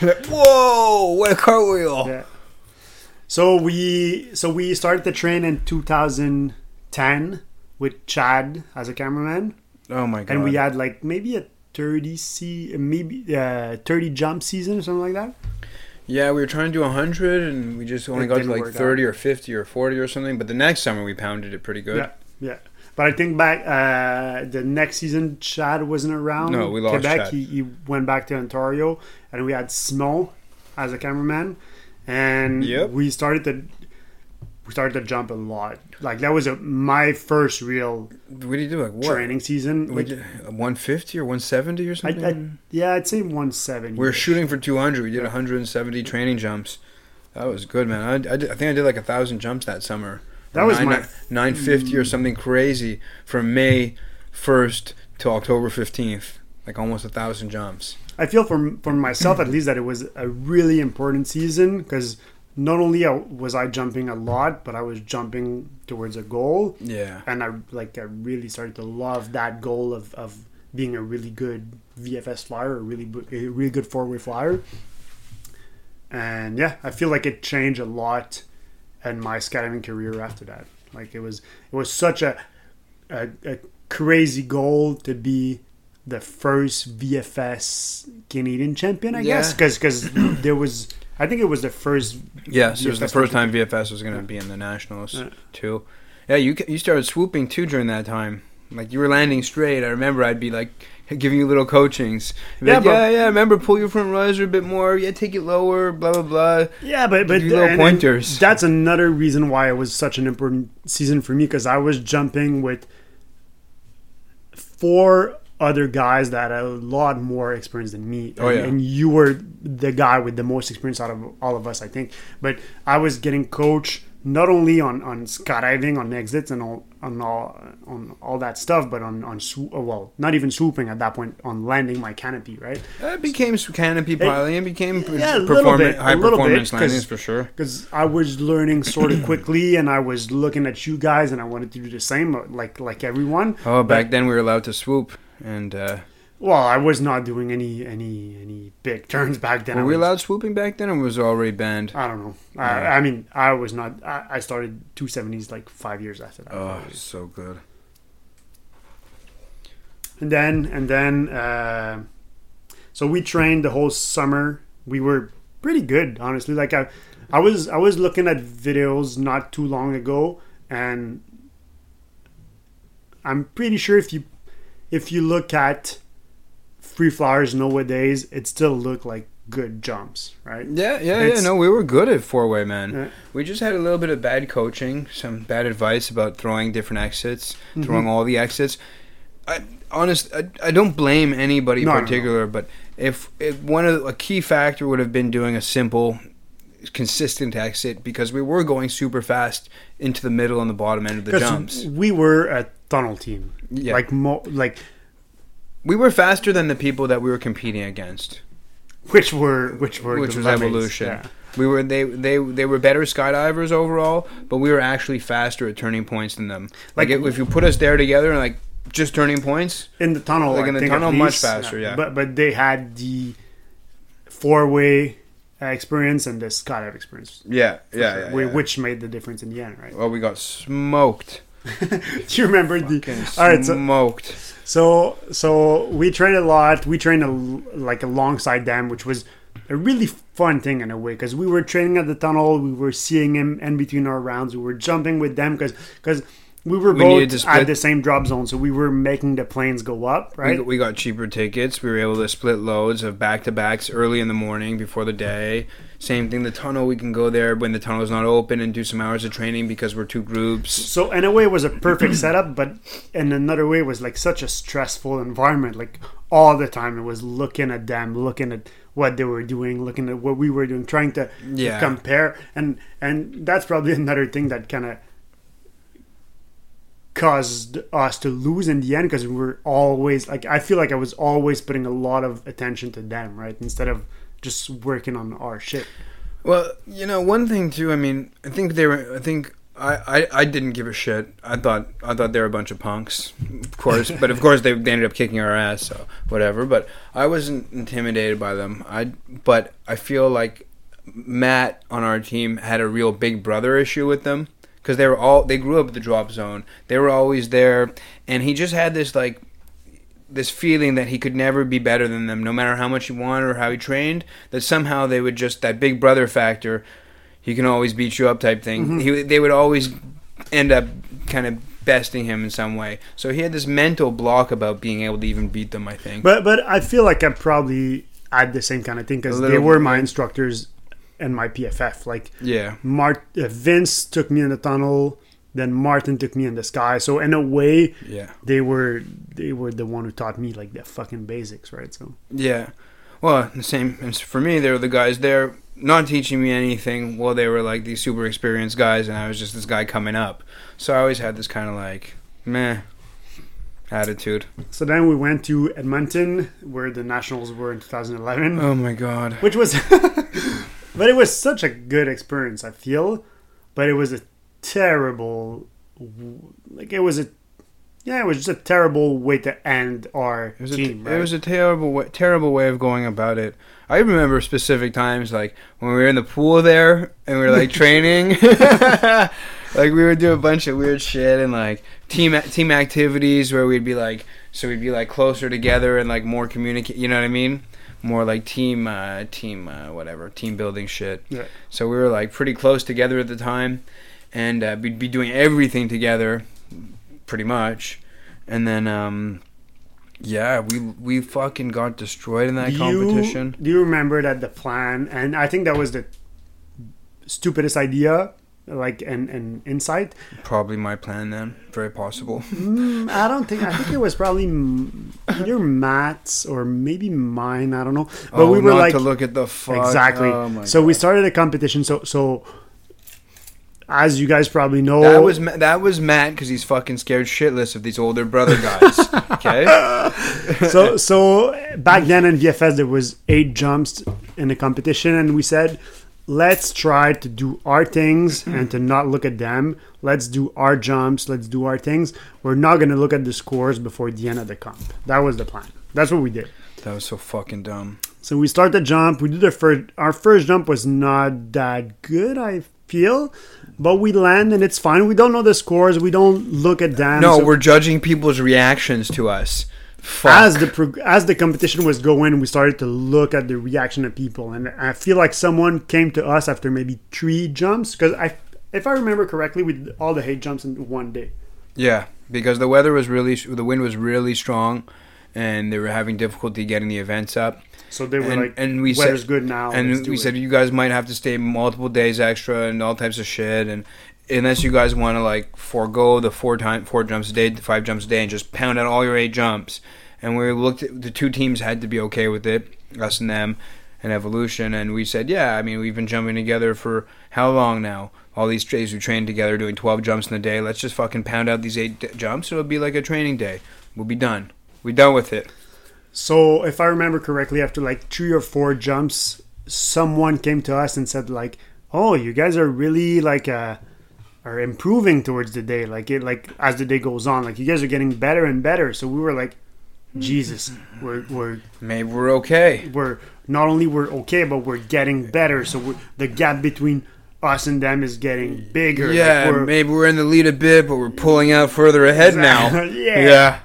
Like, Whoa, what a cartwheel! Yeah. So we so we started the train in 2010 with Chad as a cameraman, Oh my god. and we had like maybe a 30 c maybe uh, 30 jump season or something like that. yeah, we were trying to do 100 and we just only It got to like work 30 or 50 or 40 or something, but the next summer we pounded it pretty good. Yeah, yeah. But I think back uh, the next season, Chad wasn't around. No, we lost Quebec. Chad. He, he went back to Ontario, and we had Smo as a cameraman, and Yep. we started to started to jump a lot. Like that was a, my first real What did you do? Like what? training season. Like, did uh, 150 or 170 or something? I, yeah, I'd say 170. we were shooting for 200. We did 170 training jumps. That was good, man. I, I, did, I think I did like a thousand jumps that summer. That was nine, my- 950 or something crazy from May 1st to October 15th. Like almost a thousand jumps. I feel for for myself at least that it was a really important season because not only uh, was I jumping a lot, but I was jumping towards a goal. Yeah. and I like I really started to love that goal of, of being a really good VFS flyer, a really a really good four way flyer. And yeah, I feel like it changed a lot in my skydiving career after that. Like it was it was such a a, a crazy goal to be the first VFS Canadian champion, I guess, Yeah. because there was I think it was the first Yes, it was the first time VFS was going to be in the nationals Yeah. too. Yeah, you you started swooping too during that time. Like you were landing straight. I remember I'd be like giving you little coachings. Yeah, like, yeah, yeah. Remember, pull your front riser a bit more. Yeah, take it lower. Blah blah blah. Yeah, but but little pointers. that's another reason why it was such an important season for me because I was jumping with four other guys that had a lot more experience than me. Oh, and, yeah. and you were the guy with the most experience out of all of us, I think. But I was getting coached not only on on skydiving, on exits, and all on all on all that stuff, but on on swo- oh, uh, well, not even swooping at that point, on landing my canopy, right? It became canopy piloting. It became yeah, a little bit, high bit, performance 'cause- landings for sure. because I was learning sort of quickly, and I was looking at you guys, and I wanted to do the same, uh, like like everyone. Oh, back But- then we were allowed to swoop, and uh, Well, I was not doing any any any big turns back then. were I we was- allowed swooping back then, or was it already banned? I don't know. Yeah. I, I mean, I was not. I, I started two seventies like five years after that. Oh, so good. and then and then uh, so we trained the whole summer we were pretty good honestly like i i was i was looking at videos not too long ago and i'm pretty sure if you if you look at free flyers nowadays it still look like good jumps right Yeah, yeah, yeah. No, we were good at four way, man. Yeah. We just had a little bit of bad coaching, some bad advice about throwing different exits, Mm-hmm. throwing all the exits. I honest, I, I don't blame anybody No, no, in no. particular, but if, if one of the, a key factor would have been doing a simple, consistent exit because we were going super fast into the middle and the bottom end of the jumps. we were a tunnel team Yeah, like more like we were faster than the people that we were competing against. which were which were which the was lemons, evolution. yeah. We were they they they were better skydivers overall, but we were actually faster at turning points than them. Like, Like- if, if you put us there together and like just turning points, in the tunnel. Like I in the tunnel, at much faster, yeah. But but they had the four way uh, experience and the skydive experience. yeah, yeah, sure, whi- which made the difference in the end, right? Well, we got smoked. Do you remember the? All right, so smoked. so so we trained a lot. We trained a, like alongside them, which was a really fun thing in a way because we were training at the tunnel, we were seeing him in between our rounds, we were jumping with them because because we were We both at the same drop zone, so we were making the planes go up, right? we got cheaper tickets. We were able to split loads of back to backs early in the morning before the day. Same thing, the tunnel, we can go there when the tunnel is not open and do some hours of training because we're two groups. So in a way, it was a perfect setup, but in another way, it was like such a stressful environment. Like all the time, it was looking at them, looking at what they were doing, looking at what we were doing, trying to, to Yeah. compare, and and that's probably another thing that kind of caused us to lose in the end because we were always like I feel like I was always putting a lot of attention to them, right, instead of just working on our shit. Well, you know, one thing too. I mean, I think they were. I think I, I, I didn't give a shit. I thought I thought they were a bunch of punks, of course. but of course, they, they ended up kicking our ass. So whatever. But I wasn't intimidated by them. I but I feel like Matt on our team had a real big brother issue with them because they were all they grew up at the drop zone. They were always there, and he just had this like this feeling that he could never be better than them, no matter how much he wanted or how he trained. That somehow they would just that big brother factor. He can always beat you up type thing. Mm-hmm. He, they would always end up kind of besting him in some way. So he had this mental block about being able to even beat them. I think. But but I feel like I probably had the same kind of thing because they were my instructors and my PFF. Like yeah. Mart, uh, Vince took me in the tunnel, then Martin took me in the sky. So in a way, Yeah. they were they were the one who taught me like the fucking basics, right? So Yeah. Well, the same. For me, they were the guys there not teaching me anything. Well, they were like these super experienced guys, and I was just this guy coming up. So I always had this kind of like meh attitude. so then we went to Edmonton where the nationals were in 2011, Oh my god. which was, but it was such a good experience. I feel, but it was a terrible, like it was a. Yeah, it was just a terrible way to end our It was, a, team. it was a terrible, way, terrible way of going about it. I remember specific times, like when we were in the pool there and we were like training, like we would do a bunch of weird shit and like team team activities where we'd be like, so we'd be like closer together and like more communicate. You know what I mean? More like team, uh, team, uh, whatever, team building shit. Yeah. So we were like pretty close together at the time, and uh, we'd be doing everything together, pretty much. And then, um, yeah, we we fucking got destroyed in that do competition. You, do you remember that the plan, and I think that was the stupidest idea, like an, an insight. Probably my plan then. Very possible. Mm, I don't think. I think it was probably either Matt's or maybe mine. I don't know. But oh, we were like to look at the fuck. exactly. Oh so we started a competition. So so. As you guys probably know, That was that was Matt because he's fucking scared shitless of these older brother guys. okay. so so back then in VFS there was eight jumps in the competition, and we said, let's try to do our things and to not look at them. Let's do our jumps. Let's do our things. We're not gonna look at the scores before the end of the comp. That was the plan. That's what we did. That was so fucking dumb. So we start the jump. We do the first. Our first jump was not that good, I feel, but we land and it's fine. We don't know the scores. We don't look at them. No, So- we're judging people's reactions to us. Fuck. as the prog- as the competition was going, we started to look at the reaction of people, and I feel like someone came to us after maybe three jumps because I, if I remember correctly, we did all the eight jumps in one day. Yeah, because the weather was really, the wind was really strong, and they were having difficulty getting the events up. So they were And- like, and we "Weather's said- good now." and we it." said you guys might have to stay multiple days extra and all types of shit, and unless you guys want to like forego the four time four jumps a day, five jumps a day, and just pound out all your eight jumps. And we looked at the two teams had to be okay with it, us and them, and Evolution, and we said, yeah, I mean we've been jumping together for how long now? All these days we trained together, doing twelve jumps in a day. Let's just fucking pound out these eight d- jumps. It'll be like a training day. We'll be done. We're done with it. So if I remember correctly, after like three or four jumps, someone came to us and said like, "Oh, you guys are really like uh, are improving towards the day. Like it, like as the day goes on, like you guys are getting better and better." So we were like, "Jesus, we're we're Maybe we're okay. we're not only we're okay, but we're getting better. So we're, the gap between us and them is getting bigger. Like, Yeah, we're- maybe we're in the lead a bit, but we're pulling out further ahead now. yeah. Yeah.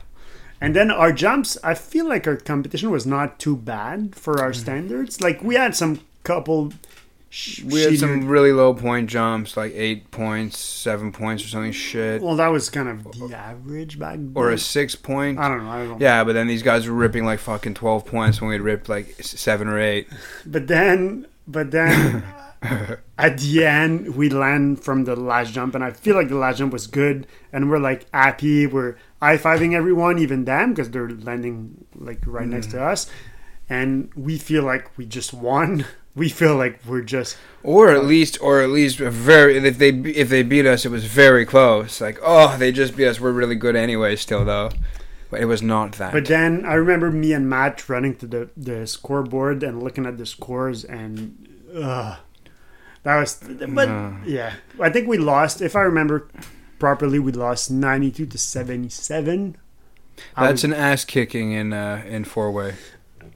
And then our jumps, I feel like our competition was not too bad for our mm-hmm. standards. Like we had some couple. Sh- We had some really low point jumps, like eight points, seven points, or something shit, Well, that was kind of the average back then. or a six point. I don't know. I don't. Yeah, but then these guys were ripping like fucking twelve points when we'd ripped like seven or eight. But then, but then, at the end, we land from the last jump, and I feel like the last jump was good, and we're like happy. We're high fiving everyone, even them, because they're landing like right next Mm. to us, and we feel like we just won. We feel like we're just Or at least, or at least very. If they if they beat us, it was very close. Like, oh, they just beat us. We're really good anyway, still though. But it was not that. But then I remember me and Matt running to the, the scoreboard and looking at the scores, and uh, that was. But Uh. yeah, I think we lost. If I remember properly, we lost ninety two to seventy seven. That's an ass kicking in uh, in four way.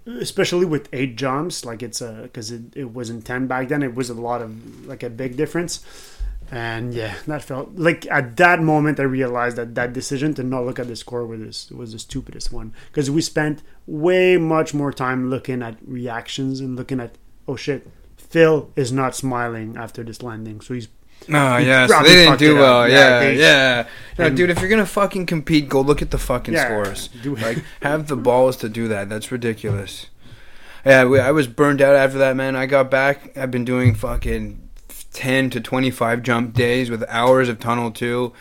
Especially with eight jumps. Like it's a because it, it wasn't ten back then. It was a lot of like a big difference. And yeah, that felt like at that moment I realized that that decision to not look at the score was was the stupidest one because we spent way much more time looking at reactions and looking at oh shit, Phil is not smiling after this landing, so he's Oh We yeah, so they didn't do well. Yeah, Yeah, yeah. No, and- dude, if you're gonna fucking compete, go look at the fucking Yeah, scores. do- Like, have the balls to do that. That's ridiculous. Yeah, we, I was burned out after that, man. I got back. I've been doing fucking ten to twenty-five jump days with hours of tunnel too.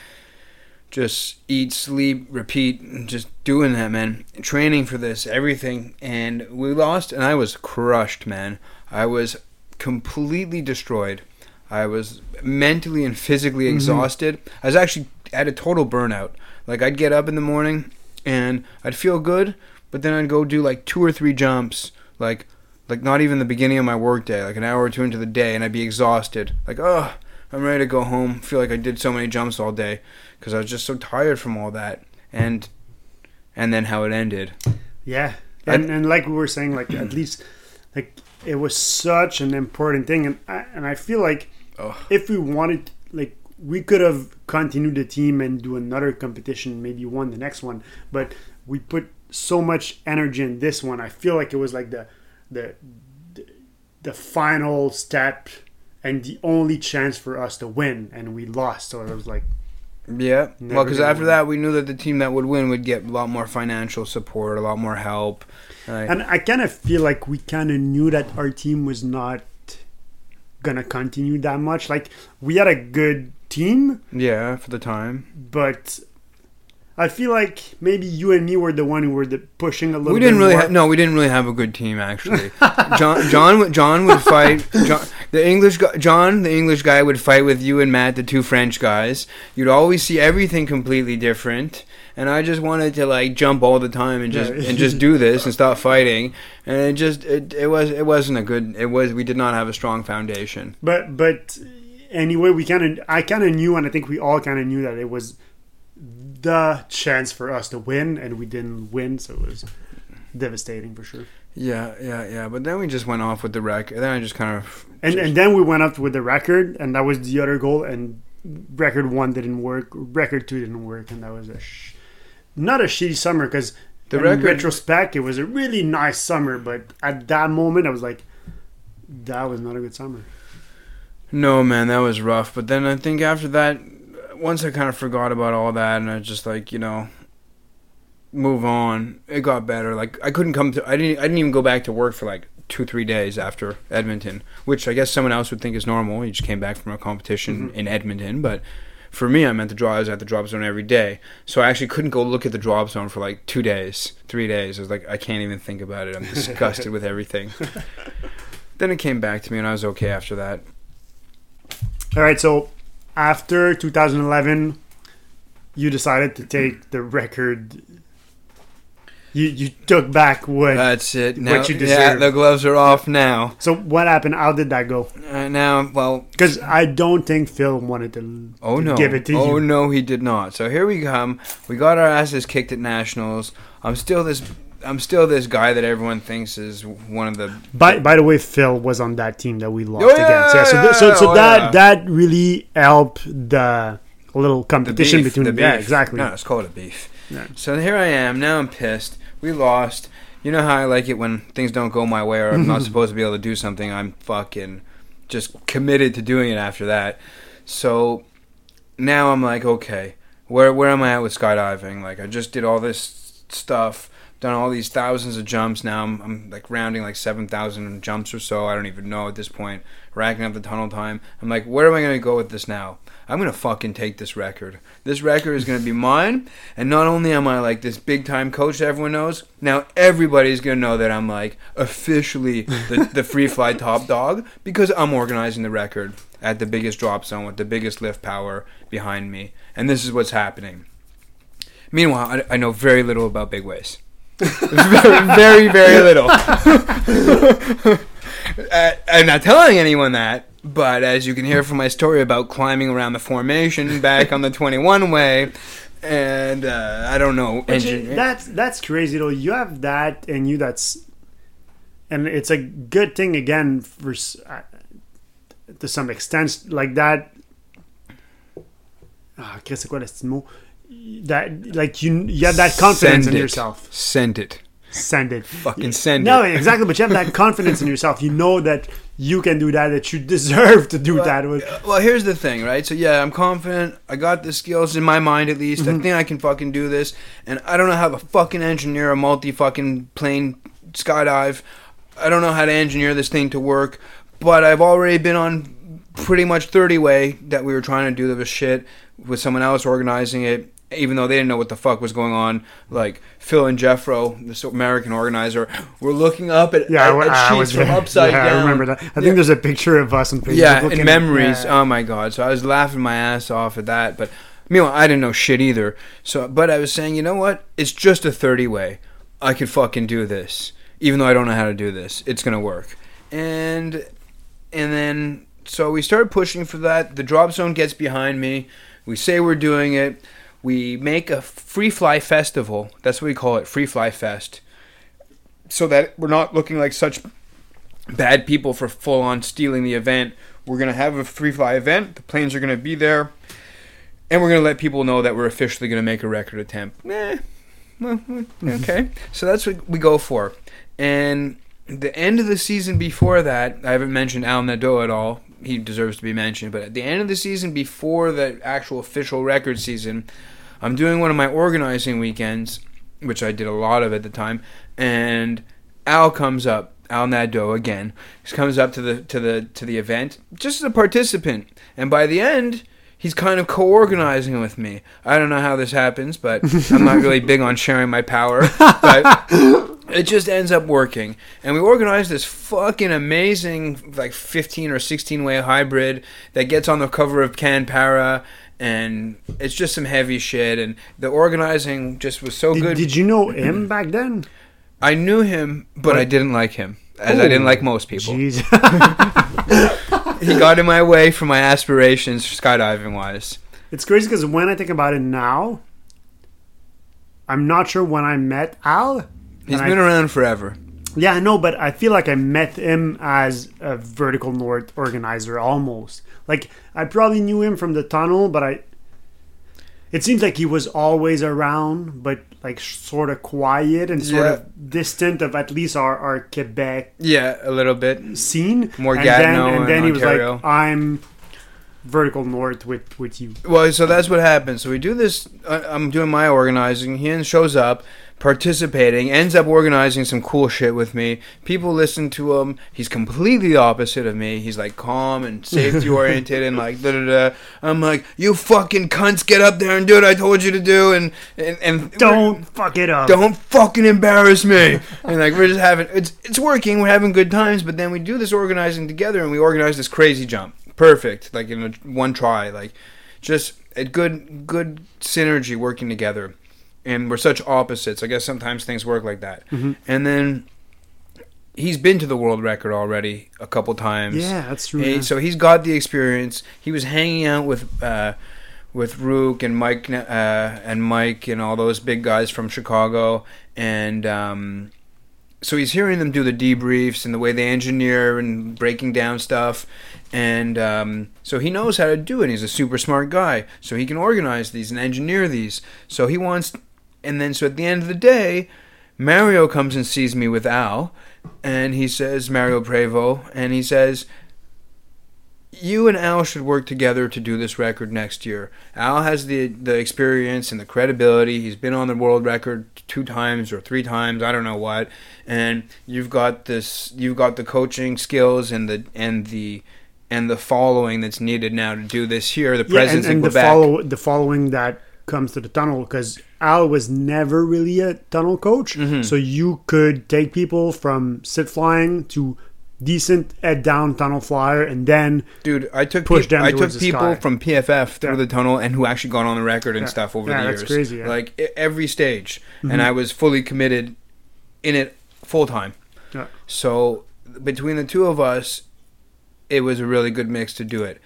Just eat, sleep, repeat, just doing that, man. Training for this, everything, and we lost, and I was crushed, man. I was completely destroyed. I was mentally and physically Mhm. exhausted. I was actually at a total burnout. Like I'd get up in the morning and I'd feel good, but then I'd go do like two or three jumps, like like not even the beginning of my workday, like an hour or two into the day, and I'd be exhausted. Like, oh, I'm ready to go home. Feel like I did so many jumps all day because I was just so tired from all that. And and then how it ended. Yeah, and and like we were saying, like at least like it was such an important thing, and I, and I feel like Ugh. if we wanted, like we could have continued the team and do another competition, maybe won the next one, but we put so much energy in this one. I feel like it was like the the the, the final step and the only chance for us to win, and we lost. So it was like Yeah. Well, because after win. that, we knew that the team that would win would get a lot more financial support, a lot more help. Like, And I kind of feel like we kind of knew that our team was not gonna continue that much. Like we had a good team, yeah, for the time. but I feel like maybe you and me were the one who were the pushing a little. we didn't bit really ha- no we didn't really have a good team actually john john would- john would fight john, the english guy, john the english guy would fight with you and matt the two french guys you'd always see everything completely different and i just wanted to like jump all the time and just and just do this and stop fighting and it just it, it was it wasn't a good it was we did not have a strong foundation But but anyway, we kind of I kind of knew, and I think we all kind of knew that it was the chance for us to win, and we didn't win, so it was devastating for sure. yeah yeah yeah but then we just went off with the record. and then i just kind of And and then we went up with the record, and that was the other goal. And record one didn't work. Record two didn't work, and that was a sh- not a shitty summer because The in record- retrospect it was a really nice summer. But at that moment, I was like, that was not a good summer. No, man, that was rough. But then I think after that, once I kind of forgot about all that, and I just like you know, move on. It got better. Like I couldn't come to. I didn't. I didn't even go back to work for like two, three days after Edmonton, which I guess someone else would think is normal. You just came back from a competition Mhm. in Edmonton, but. For me, I meant the draw. I was at the drop zone every day, so I actually couldn't go look at the drop zone for like two days, three days. I was like, I can't even think about it. I'm disgusted with everything. Then it came back to me, and I was okay after that. All right, so after 2011, you decided to take the record. You you took back what? That's it. What Now, you yeah, the gloves are off now. so what happened? How did that go? Uh, now, well, Because I don't think Phil wanted to, oh no, give it to oh you. no, he did not. So here we come. We got our asses kicked at nationals. I'm still this. I'm still this guy that everyone thinks is one of the. By by the way, Phil was on that team that we lost Oh, yeah, against. Yeah, so th- so, so oh, that yeah. that really helped the little The competition beef, between the yeah beef. exactly. No, let's call it a beef. Yeah. So here I am. Now I'm pissed. We lost. You know how I like it when things don't go my way or I'm not supposed to be able to do something. I'm fucking just committed to doing it after that. So now I'm like, okay, where where am I at with skydiving? Like I just did all this stuff, done all these thousands of jumps. Now I'm, I'm like rounding like seven thousand jumps or so. I don't even know at this point. Racking up the tunnel time. I'm like, where am I gonna go with this now? I'm gonna fucking take this record. This record is gonna be mine. And not only am I like this big time coach that everyone knows, now everybody's gonna know that I'm like officially the, the free fly top dog because I'm organizing the record at the biggest drop zone with the biggest lift power behind me. And this is what's happening. Meanwhile, I, I know very little about big ways. Very, very, very little. uh, I'm not telling anyone that, but as you can hear from my story about climbing around the formation back on the 21 way, and uh, I don't know. Which engine- is- that's that's crazy though. You have that and you that's, and it's a good thing again for uh, to some extent like that. Ah, Chris, c'est quoi le petit mot? That like you you have that confidence Send in it. yourself. Send it. Send it. Fucking send no, it. No, exactly. But you have that confidence in yourself. You know that you can do that. That you deserve to do that. With Well, here's the thing, right? So yeah, I'm confident. I got the skills in my mind, at least. Mm-hmm. I think I can fucking do this. And I don't know how to fucking engineer a multi fucking plane skydive. I don't know how to engineer this thing to work. But I've already been on pretty much 30 way that we were trying to do this shit with someone else organizing it. Even though they didn't know what the fuck was going on, like Phil and Jeffro, this American organizer, were looking up at, yeah, at, I, at I sheets was from upside yeah, down. I remember that. I think Yeah. there's a picture of us Facebook. Yeah, looking and at- memories. yeah. Oh my god! So I was laughing my ass off at that, but meanwhile, I didn't know shit either. So, but I was saying, you know what? It's just a thirty way. I could fucking do this, even though I don't know how to do this. It's gonna work. And and then so we started pushing for that. The drop zone gets behind me. We say we're doing it. We make a free fly festival. That's what we call it, free fly fest. So that we're not looking like such bad people for full on stealing the event. We're gonna have a free fly event. The planes are gonna be there, and we're gonna let people know that we're officially gonna make a record attempt. Eh, well, okay. So that's what we go for. And the end of the season before that, I haven't mentioned Al Nadeau at all. He deserves to be mentioned. But at the end of the season before the actual official record season, I'm doing one of my organizing weekends, which I did a lot of at the time, and Al comes up. Al Nadeau again. He comes up to the to the to the event just as a participant, and by the end, he's kind of co-organizing with me. I don't know how this happens, but I'm not really big on sharing my power. But it just ends up working, and we organize this fucking amazing like 15 or 16 way hybrid that gets on the cover of CanPara. And it's just some heavy shit, and the organizing just was so Did, good. did you know him back then? I knew him, but What? I didn't like him, as I didn't oh, like most people. He got in my way for my aspirations, skydiving wise. it's crazy because when I think about it now, I'm not sure when I met Al. He's been I, around forever. Yeah, I know, but I feel like I met him as a vertical north organizer almost. Like I probably knew him from the tunnel, but I. It seems like he was always around, but like sort of quiet and sort Yeah. of distant of at least our, our Quebec Yeah, a little bit. scene. More and then, and and then he was Ontario. like, "I'm vertical north with with you." Well, so that's what happens. So we do this. I- I'm doing my organizing. He shows up, participating, ends up organizing some cool shit with me. People listen to him. He's completely the opposite of me. He's like calm and safety oriented and like da da da. I'm like, you fucking cunts, get up there and do what I told you to do, and and, and Don't fuck it up. don't fucking embarrass me. and like we're just having it's it's working. We're having good times, but then we do this organizing together, and we organize this crazy jump. Perfect, like in a, one try, like just a good good synergy working together. And we're such opposites. I guess sometimes things work like that. Mhm. And then he's been to the world record already a couple times. Yeah, that's true. Yeah. so he's got the experience. He was hanging out with uh, with Rook and Mike uh, and Mike and all those big guys from Chicago, and um, so he's hearing them do the debriefs and the way they engineer and breaking down stuff, and um, so he knows how to do it. He's a super smart guy, so he can organize these and engineer these. So he wants and then so at the end of the day, Mario comes and sees me with Al, and he says Mario Prévost, and he says. You and Al should work together to do this record next year. Al has the the experience and the credibility. He's been on the world record two times or three times, I don't know what. And you've got this you've got the coaching skills and the and the and the following that's needed now to do this here. The Yeah, and, presence in and the follow the following that comes to the tunnel because Al was never really a tunnel coach, Mm-hmm. so you could take people from sit flying to decent head down tunnel flyer, and then Dude, I took Push them I took people sky. from PFF through Yeah. the tunnel and who actually got on the record and Yeah. stuff over Yeah, the that's years. crazy. Mm-hmm. Like every stage, and I was fully committed in it full time. So between the two of us, it was a really good mix to do it.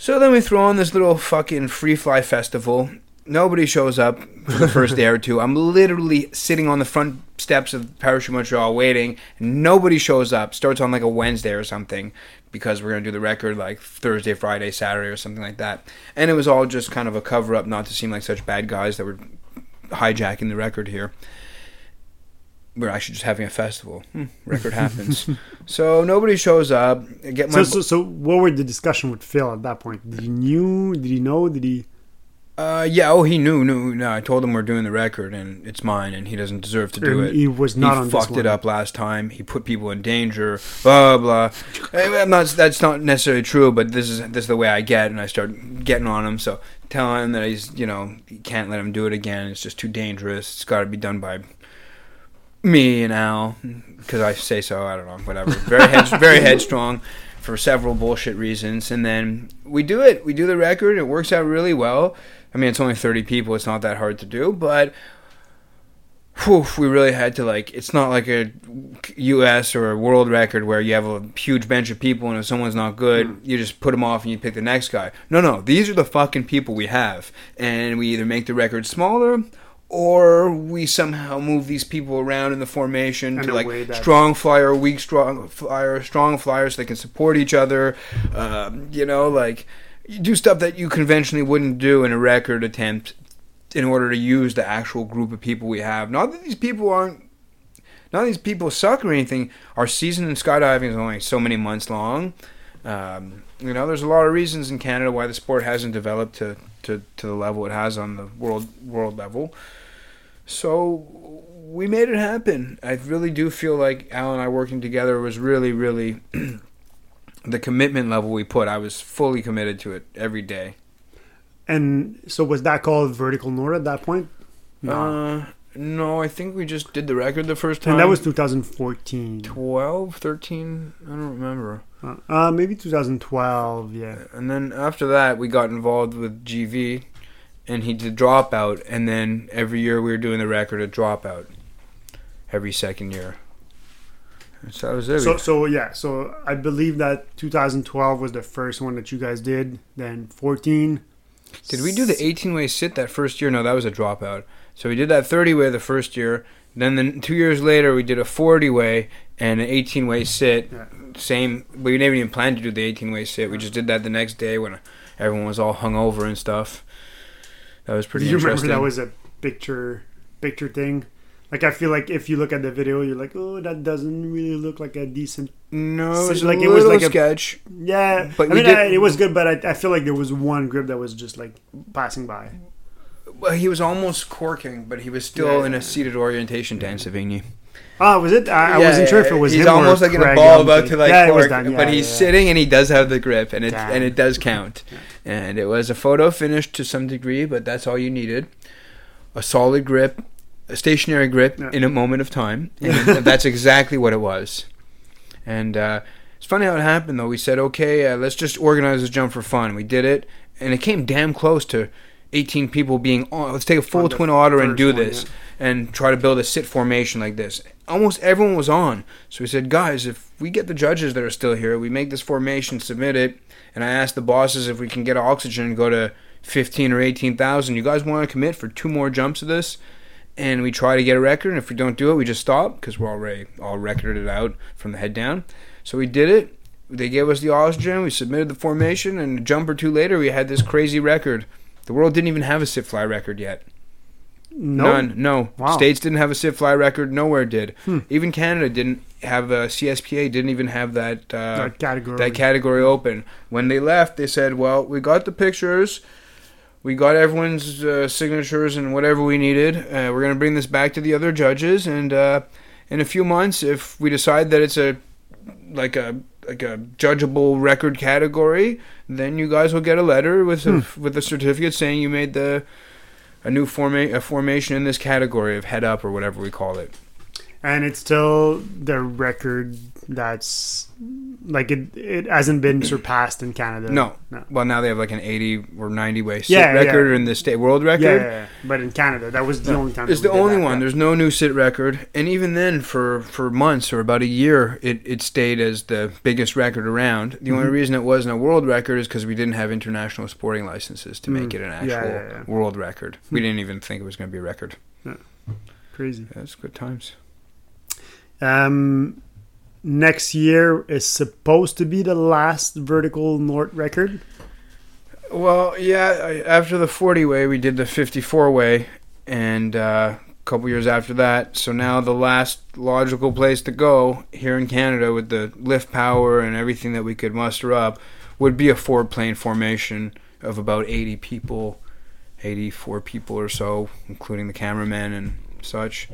So then we throw on this little fucking free fly festival. Nobody shows up for the first day or two. I'm literally sitting on the front steps of Parachute Montreal waiting. Nobody shows up. Starts on like a Wednesday or something because we're gonna do the record like Thursday, Friday, Saturday or something like that. And it was all just kind of a cover up, not to seem like such bad guys that were hijacking the record here. We're actually just having a festival. Hmm, record happens. so nobody shows up. I get my so, so so what were the discussion with Phil at that point? Did he knew? Did he know? Did he? Uh, yeah. Oh, he knew. Knew. No, I told him we're doing the record and it's mine, and he doesn't deserve to do it. He was not he on fucked it up last time. He put people in danger. Blah blah. I'm not. That's not necessarily true, but this is this is the way I get, and I start getting on him. So telling him that he's you know can't let him do it again. It's just too dangerous. It's got to be done by me and Al because I say so. I don't know. Whatever. Very head, very headstrong for several bullshit reasons, and then we do it. We do the record. It works out really well. I mean, it's only 30 people. It's not that hard to do, but whew, we really had to like. It's not like a U.S. or a world record where you have a huge bench of people, and if someone's not good, mm. you just put them off and you pick the next guy. No, no, these are the fucking people we have, and we either make the record smaller. Or we somehow move these people around in the formation to like strong flyer, weak strong flyer, strong flyers so they can support each other. Um, you know, like you do stuff that you conventionally wouldn't do in a record attempt in order to use the actual group of people we have. Not that these people aren't, not these people suck or anything. Our season in skydiving is only so many months long. Um, you know, there's a lot of reasons in Canada why the sport hasn't developed to, to, to the level it has on the world world level. So we made it happen. I really do feel like Al and I working together was really, really the commitment level we put. I was fully committed to it every day. And so was that called Vertical North at that point? Uh, no, I think we just did the record the first time. and that was 2014. 12, 13, I don't remember. Uh, uh, maybe 2012. Yeah. And then after that, we got involved with GV, and he did Dropout, and then every year we were doing the record at Dropout, every second year. So that was it. So so yeah. So I believe that 2012 was the first one that you guys did. Then 14. Did we do the 18 way sit that first year? No, that was a dropout. So we did that 30 way the first year. Then the, two years later, we did a 40 way and an 18 way sit. Yeah. Same. We never even planned to do the 18 way sit. We just did that the next day when everyone was all hungover and stuff. That was pretty Do you remember that was a picture picture thing? Like I feel like if you look at the video, you're like, oh, that doesn't really look like a decent. no, it was like, it a was like a- sketch. Yeah, But I mean, did- I, it was good, but I, I feel like there was one grip that was just like passing by. Well, he was almost corking, but he was still Yeah. in a seated orientation Dan Savigny. Ah, was it? I, I Yeah, wasn't sure if it was He's him almost like in a ball about to like yeah, it was cork, done, yeah, but he's sitting and he does have the grip, and it Damn. and it does count. And it was a photo finish to some degree, but that's all you needed. A solid grip, a stationary grip in a moment of time, and that's exactly what it was. And uh, it's funny how it happened though. We said, okay, uh, let's just organize this jump for fun. We did it, and it came damn close to 18 people being on. Let's take a full twin otter and do one, this yeah. and try to build a sit formation like this. Almost everyone was on. So we said, guys, if we get the judges that are still here, we make this formation, submit it, and I asked the bosses if we can get oxygen and go to 15 or 18,000. You guys want to commit for two more jumps of this? And we try to get a record, and if we don't do it, we just stop because we're already all recorded out from the head down. So we did it. They gave us the oxygen. We submitted the formation, and a jump or two later, we had this crazy record. The world didn't even have a sit fly record yet. No. None. No. Wow. States didn't have a sit fly record. Nowhere did. Hmm. Even Canada didn't have a CSPA. Didn't even have that uh, that category. that category open. When they left, they said, "Well, we got the pictures, we got everyone's uh, signatures and whatever we needed. Uh, we're gonna bring this back to the other judges, and uh, in a few months, if we decide that it's a like a like a judgeable record category, then you guys will get a letter with a, hmm. with a certificate saying you made the." A new forma- a formation in this category of head up or whatever we call it. And it's still the record that's like it. It hasn't been surpassed in Canada. No. no. Well, now they have like an 80 or 90 way sit Yeah, yeah. record in the state world record. Yeah, yeah, yeah, but in Canada, that was the only time. It's the only that, one. yeah. There's no new sit record, and even then, for for months or about a year, it, it stayed as the biggest record around. The only Mhm. reason it wasn't a world record is because we didn't have international sporting licenses to make Mm. it an actual yeah, yeah. world record. We Hmm. didn't even think it was going to be a record. Crazy. That's good times. Um, next year is supposed to be the last vertical North record. Well, yeah. After the 40 way, we did the 54 way, and uh, a couple years after that. So now the last logical place to go here in Canada, with the lift power and everything that we could muster up, would be a four plane formation of about 80 people, 84 people or so, including the cameraman and such.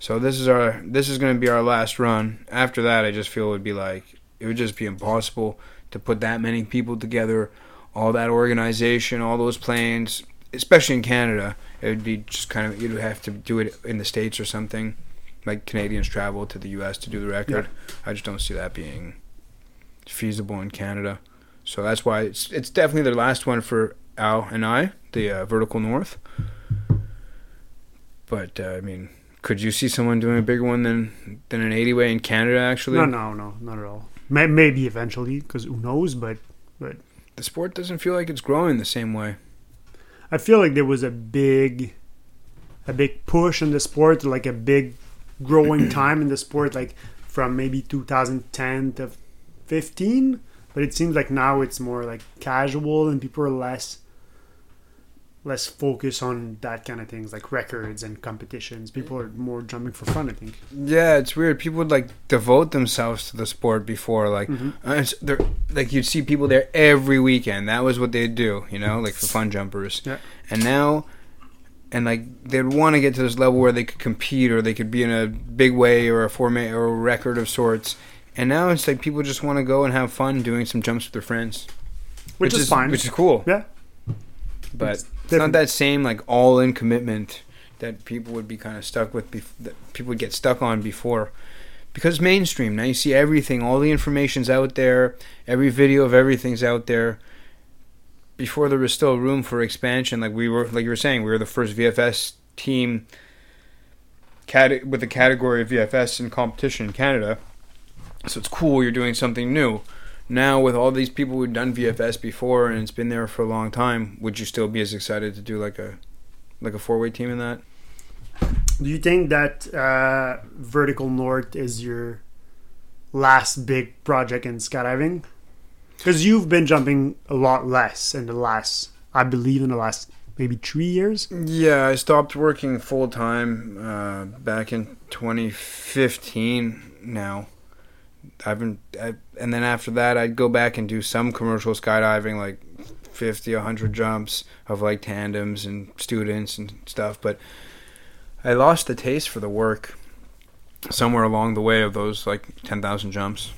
So this is our this is going to be our last run. After that, I just feel it would be like it would just be impossible to put that many people together all that organization, all those planes, especially in Canada, it would be just kind of you'd have to do it in the states or something, like Canadians travel to the U.S. to do the record. I just don't see that being feasible in Canada. So that's why it's it's definitely the last one for Al and I, the uh, Vertical North. But uh, I mean, could you see someone doing a bigger one than than an 80 way in Canada? Actually, No, no, no, not at all. Maybe eventually, because who knows? But But the sport doesn't feel like it's growing the same way. I feel like there was a big, a big push in the sport, like a big growing time in the sport, like from maybe 2010 to 15. But it seems like now it's more like casual, and people are less, less focus on that kind of things, like records and competitions. People are more jumping for fun. I think. Yeah, it's weird. People would like devote themselves to the sport before, like, Mhm. uh, they're, like you'd see people there every weekend. That was what they'd do, you know, like for fun jumpers. Yeah. And now, and like they'd want to get to this level where they could compete or they could be in a big way or a format or a record of sorts. And now it's like people just want to go and have fun doing some jumps with their friends, Which, is, fine. which is cool. Yeah. but It's it's, not that same like all-in commitment that people would be kind of stuck with. Bef- that people would get stuck on before, because mainstream now. You see everything, all the information's out there. Every video of everything's out there. Before there was still room for expansion, like we were, like you were saying, we were the first VFS team cate- with the category of VFS in competition in Canada. So it's cool you're doing something new. Now with all these people who've done VFS before and it's been there for a long time, would you still be as excited to do like a like a four way team in that? Do you think that uh, Vertical North is your last big project in skydiving? Because you've been jumping a lot less in the last, I believe, in the last maybe three years. Yeah, I stopped working full time uh, back in 2015. Now, I've been, I, and then after that, I'd go back and do some commercial skydiving, like 50, 100 jumps of like tandems and students and stuff. But I lost the taste for the work somewhere along the way of those like 10,000 jumps.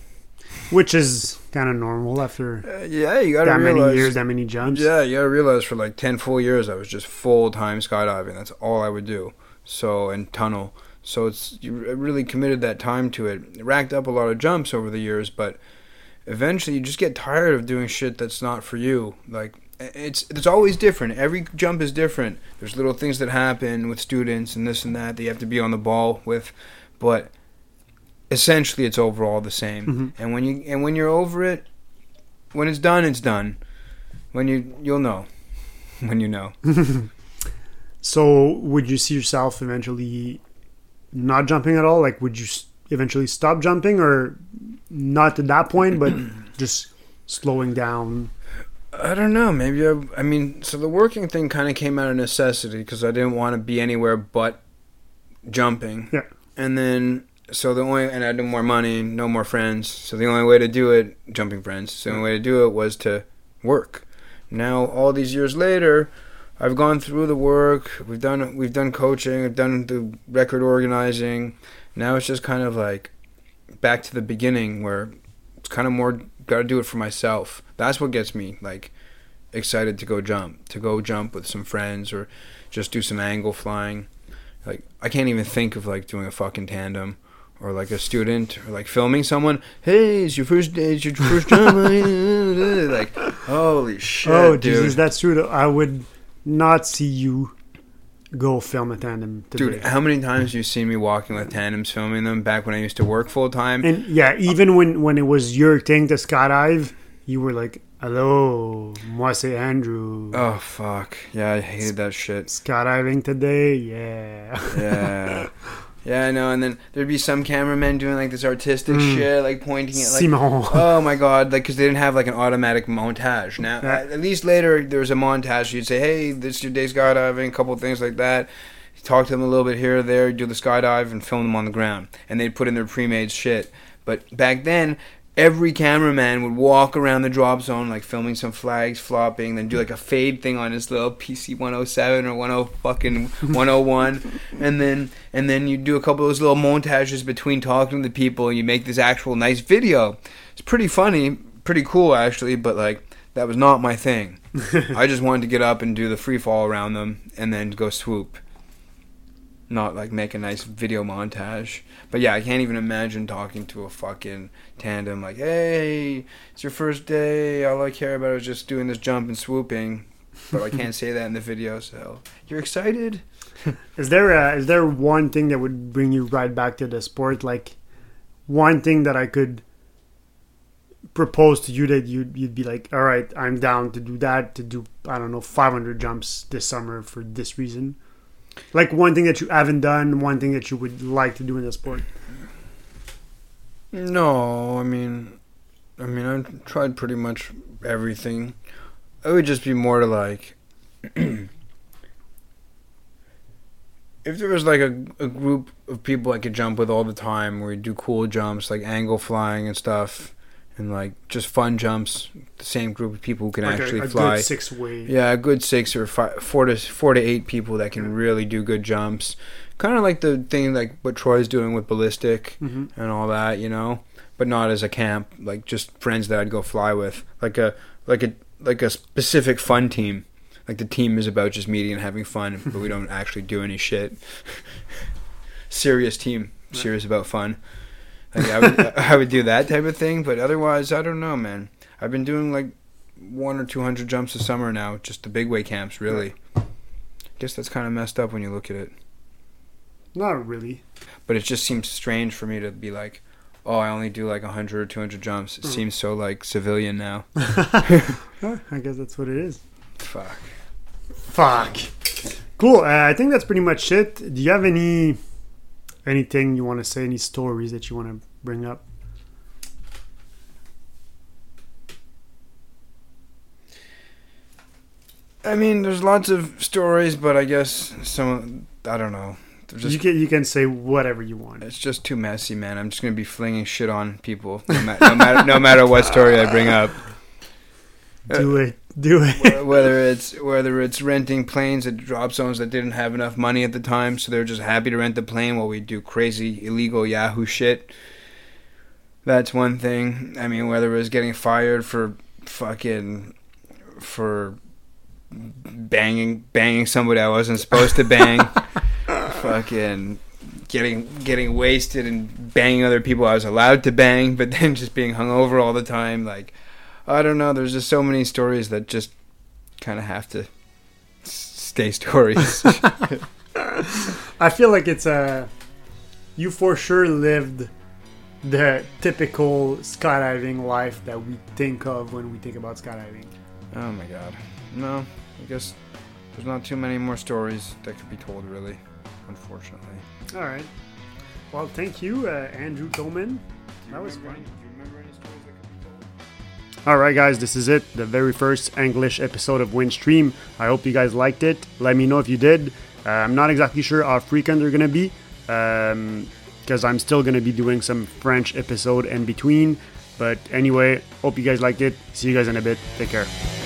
Which is kind of normal after Uh, yeah, you gotta that realize. many years, that many jumps. Yeah, you gotta realize for like ten full years I was just full time skydiving. That's all I would do. So and tunnel. So it's you really committed that time to it. It racked up a lot of jumps over the years, but eventually you just get tired of doing shit that's not for you. Like it's it's always different. Every jump is different. There's little things that happen with students and this and that that you have to be on the ball with, but essentially it's overall the same. Mhm. And when you and when you're over it, when it's done, it's done. When you you'll know. When you know. So, would you see yourself eventually not jumping at all? Like, would you eventually stop jumping, or not to that point, but just slowing down? I don't know. Maybe I. I mean, so the working thing kind of came out of necessity because I didn't want to be anywhere but jumping. Yeah. And then so the only and I had no more money, no more friends. So the only way to do it, jumping friends. So the only way to do it was to work. Now all these years later, I've gone through the work. We've done we've done coaching. I've done the record organizing. Now it's just kind of like back to the beginning where it's kind of more got to do it for myself. That's what gets me like excited to go jump, to go jump with some friends or just do some angle flying. Like I can't even think of like doing a fucking tandem or like a student or like filming someone. Hey, it's your first day. It's your first time. like holy shit, oh, dude. Jesus, that's true. I would not see you go film a tandem today. Dude, how many times you seen me walking with tandems, filming them back when I used to work full time? And yeah, even when when it was your thing to skydive, you were like, "Hello, moi c'est Andrew. Oh fuck, yeah, I hated that shit. Skydiving today, yeah." Yeah, yeah, I know. And then there'd be some cameramen doing like this artistic Mm. shit, like pointing at like. Simon. Oh my god! Like, because they didn't have like an automatic montage. Now, Yeah. at least later there was a montage. You'd say, "Hey, this is your day skydiving," a couple things like that. Talk to them a little bit here or there. Do the skydive and film them on the ground, and they'd put in their pre-made shit. But back then, every cameraman would walk around the drop zone, like filming some flags flopping, then do like a fade thing on his little PC 107 or 10 fucking 101, and then and then you do a couple of those little montages between talking to the people, and you make this actual nice video. It's pretty funny, pretty cool actually, but like that was not my thing. I just wanted to get up and do the free fall around them, and then go swoop. Not like make a nice video montage. But yeah, I can't even imagine talking to a fucking tandem like, hey, it's your first day. All I care about is just doing this jump and swooping. But I can't say that in the video, so. You're excited? Is there a, is there one thing that would bring you right back to the sport? Like one thing that I could propose to you that you'd you'd be like, all right, I'm down to do that to do I don't know 500 jumps this summer for this reason. Like one thing that you haven't done, one thing that you would like to do in the sport. No, I mean, I mean, I've tried pretty much everything. It would just be more to like, if there was like a, a group of people I could jump with all the time, where we do cool jumps like angle flying and stuff, and like just fun jumps. The same group of people who can Like actually a, a fly. good six way. Yeah, a good six or five, four to four to eight people that can really do good jumps. Kind of like the thing like what Troy's doing with ballistic hmm and all that, you know, but not as a camp. Like just friends that I'd go fly with, like a like a like a specific fun team. Like the team is about just meeting and having fun, but we don't actually do any shit. serious team, serious about fun. Like I would I would do that type of thing, but otherwise I don't know, man. I've been doing like one or two hundred jumps a summer now, just the big way camps, really. I Guess that's kind of messed up when you look at it Not really. but it just seems strange for me to be like, oh, I only do like 100 or 200 jumps. It Mm. seems so like civilian now. I guess that's what it is. Fuck. Fuck. Cool. Uh, I think that's pretty much it. Do you have any anything you want to say? Any stories that you want to bring up? I mean, there's lots of stories, but I guess some, I don't know. They're you can you can say whatever you want. it's just too messy, man. I'm just gonna be flinging shit on people, no, ma- no matter no matter what story I bring up. Do it. Do it. Whether it's whether it's renting planes at drop zones that didn't have enough money at the time, so they're just happy to rent the plane while we do crazy illegal Yahoo shit. That's one thing. I mean, whether it was getting fired for fucking for banging banging somebody I wasn't supposed to bang, fucking getting getting wasted and banging other people I was allowed to bang, but then just being hung over all the time, like. I don't know. There's just so many stories that just kind of have to stay stories. I feel like it's a. You for sure lived the typical skydiving life that we think of when we think about skydiving. oh my god. No, I guess there's not too many more stories that could be told, really. Unfortunately. All right. Well, thank you, uh, Andrew Tolman. That was fun. Right, guys, this is it. The very first English episode of Windstream. I hope you guys liked it. Let me know if you did. Uh, I'm not exactly sure how frequent they're gonna be, because I'm still gonna be doing some French episode in between. But anyway, hope you guys liked it. See you guys in a bit. Take care.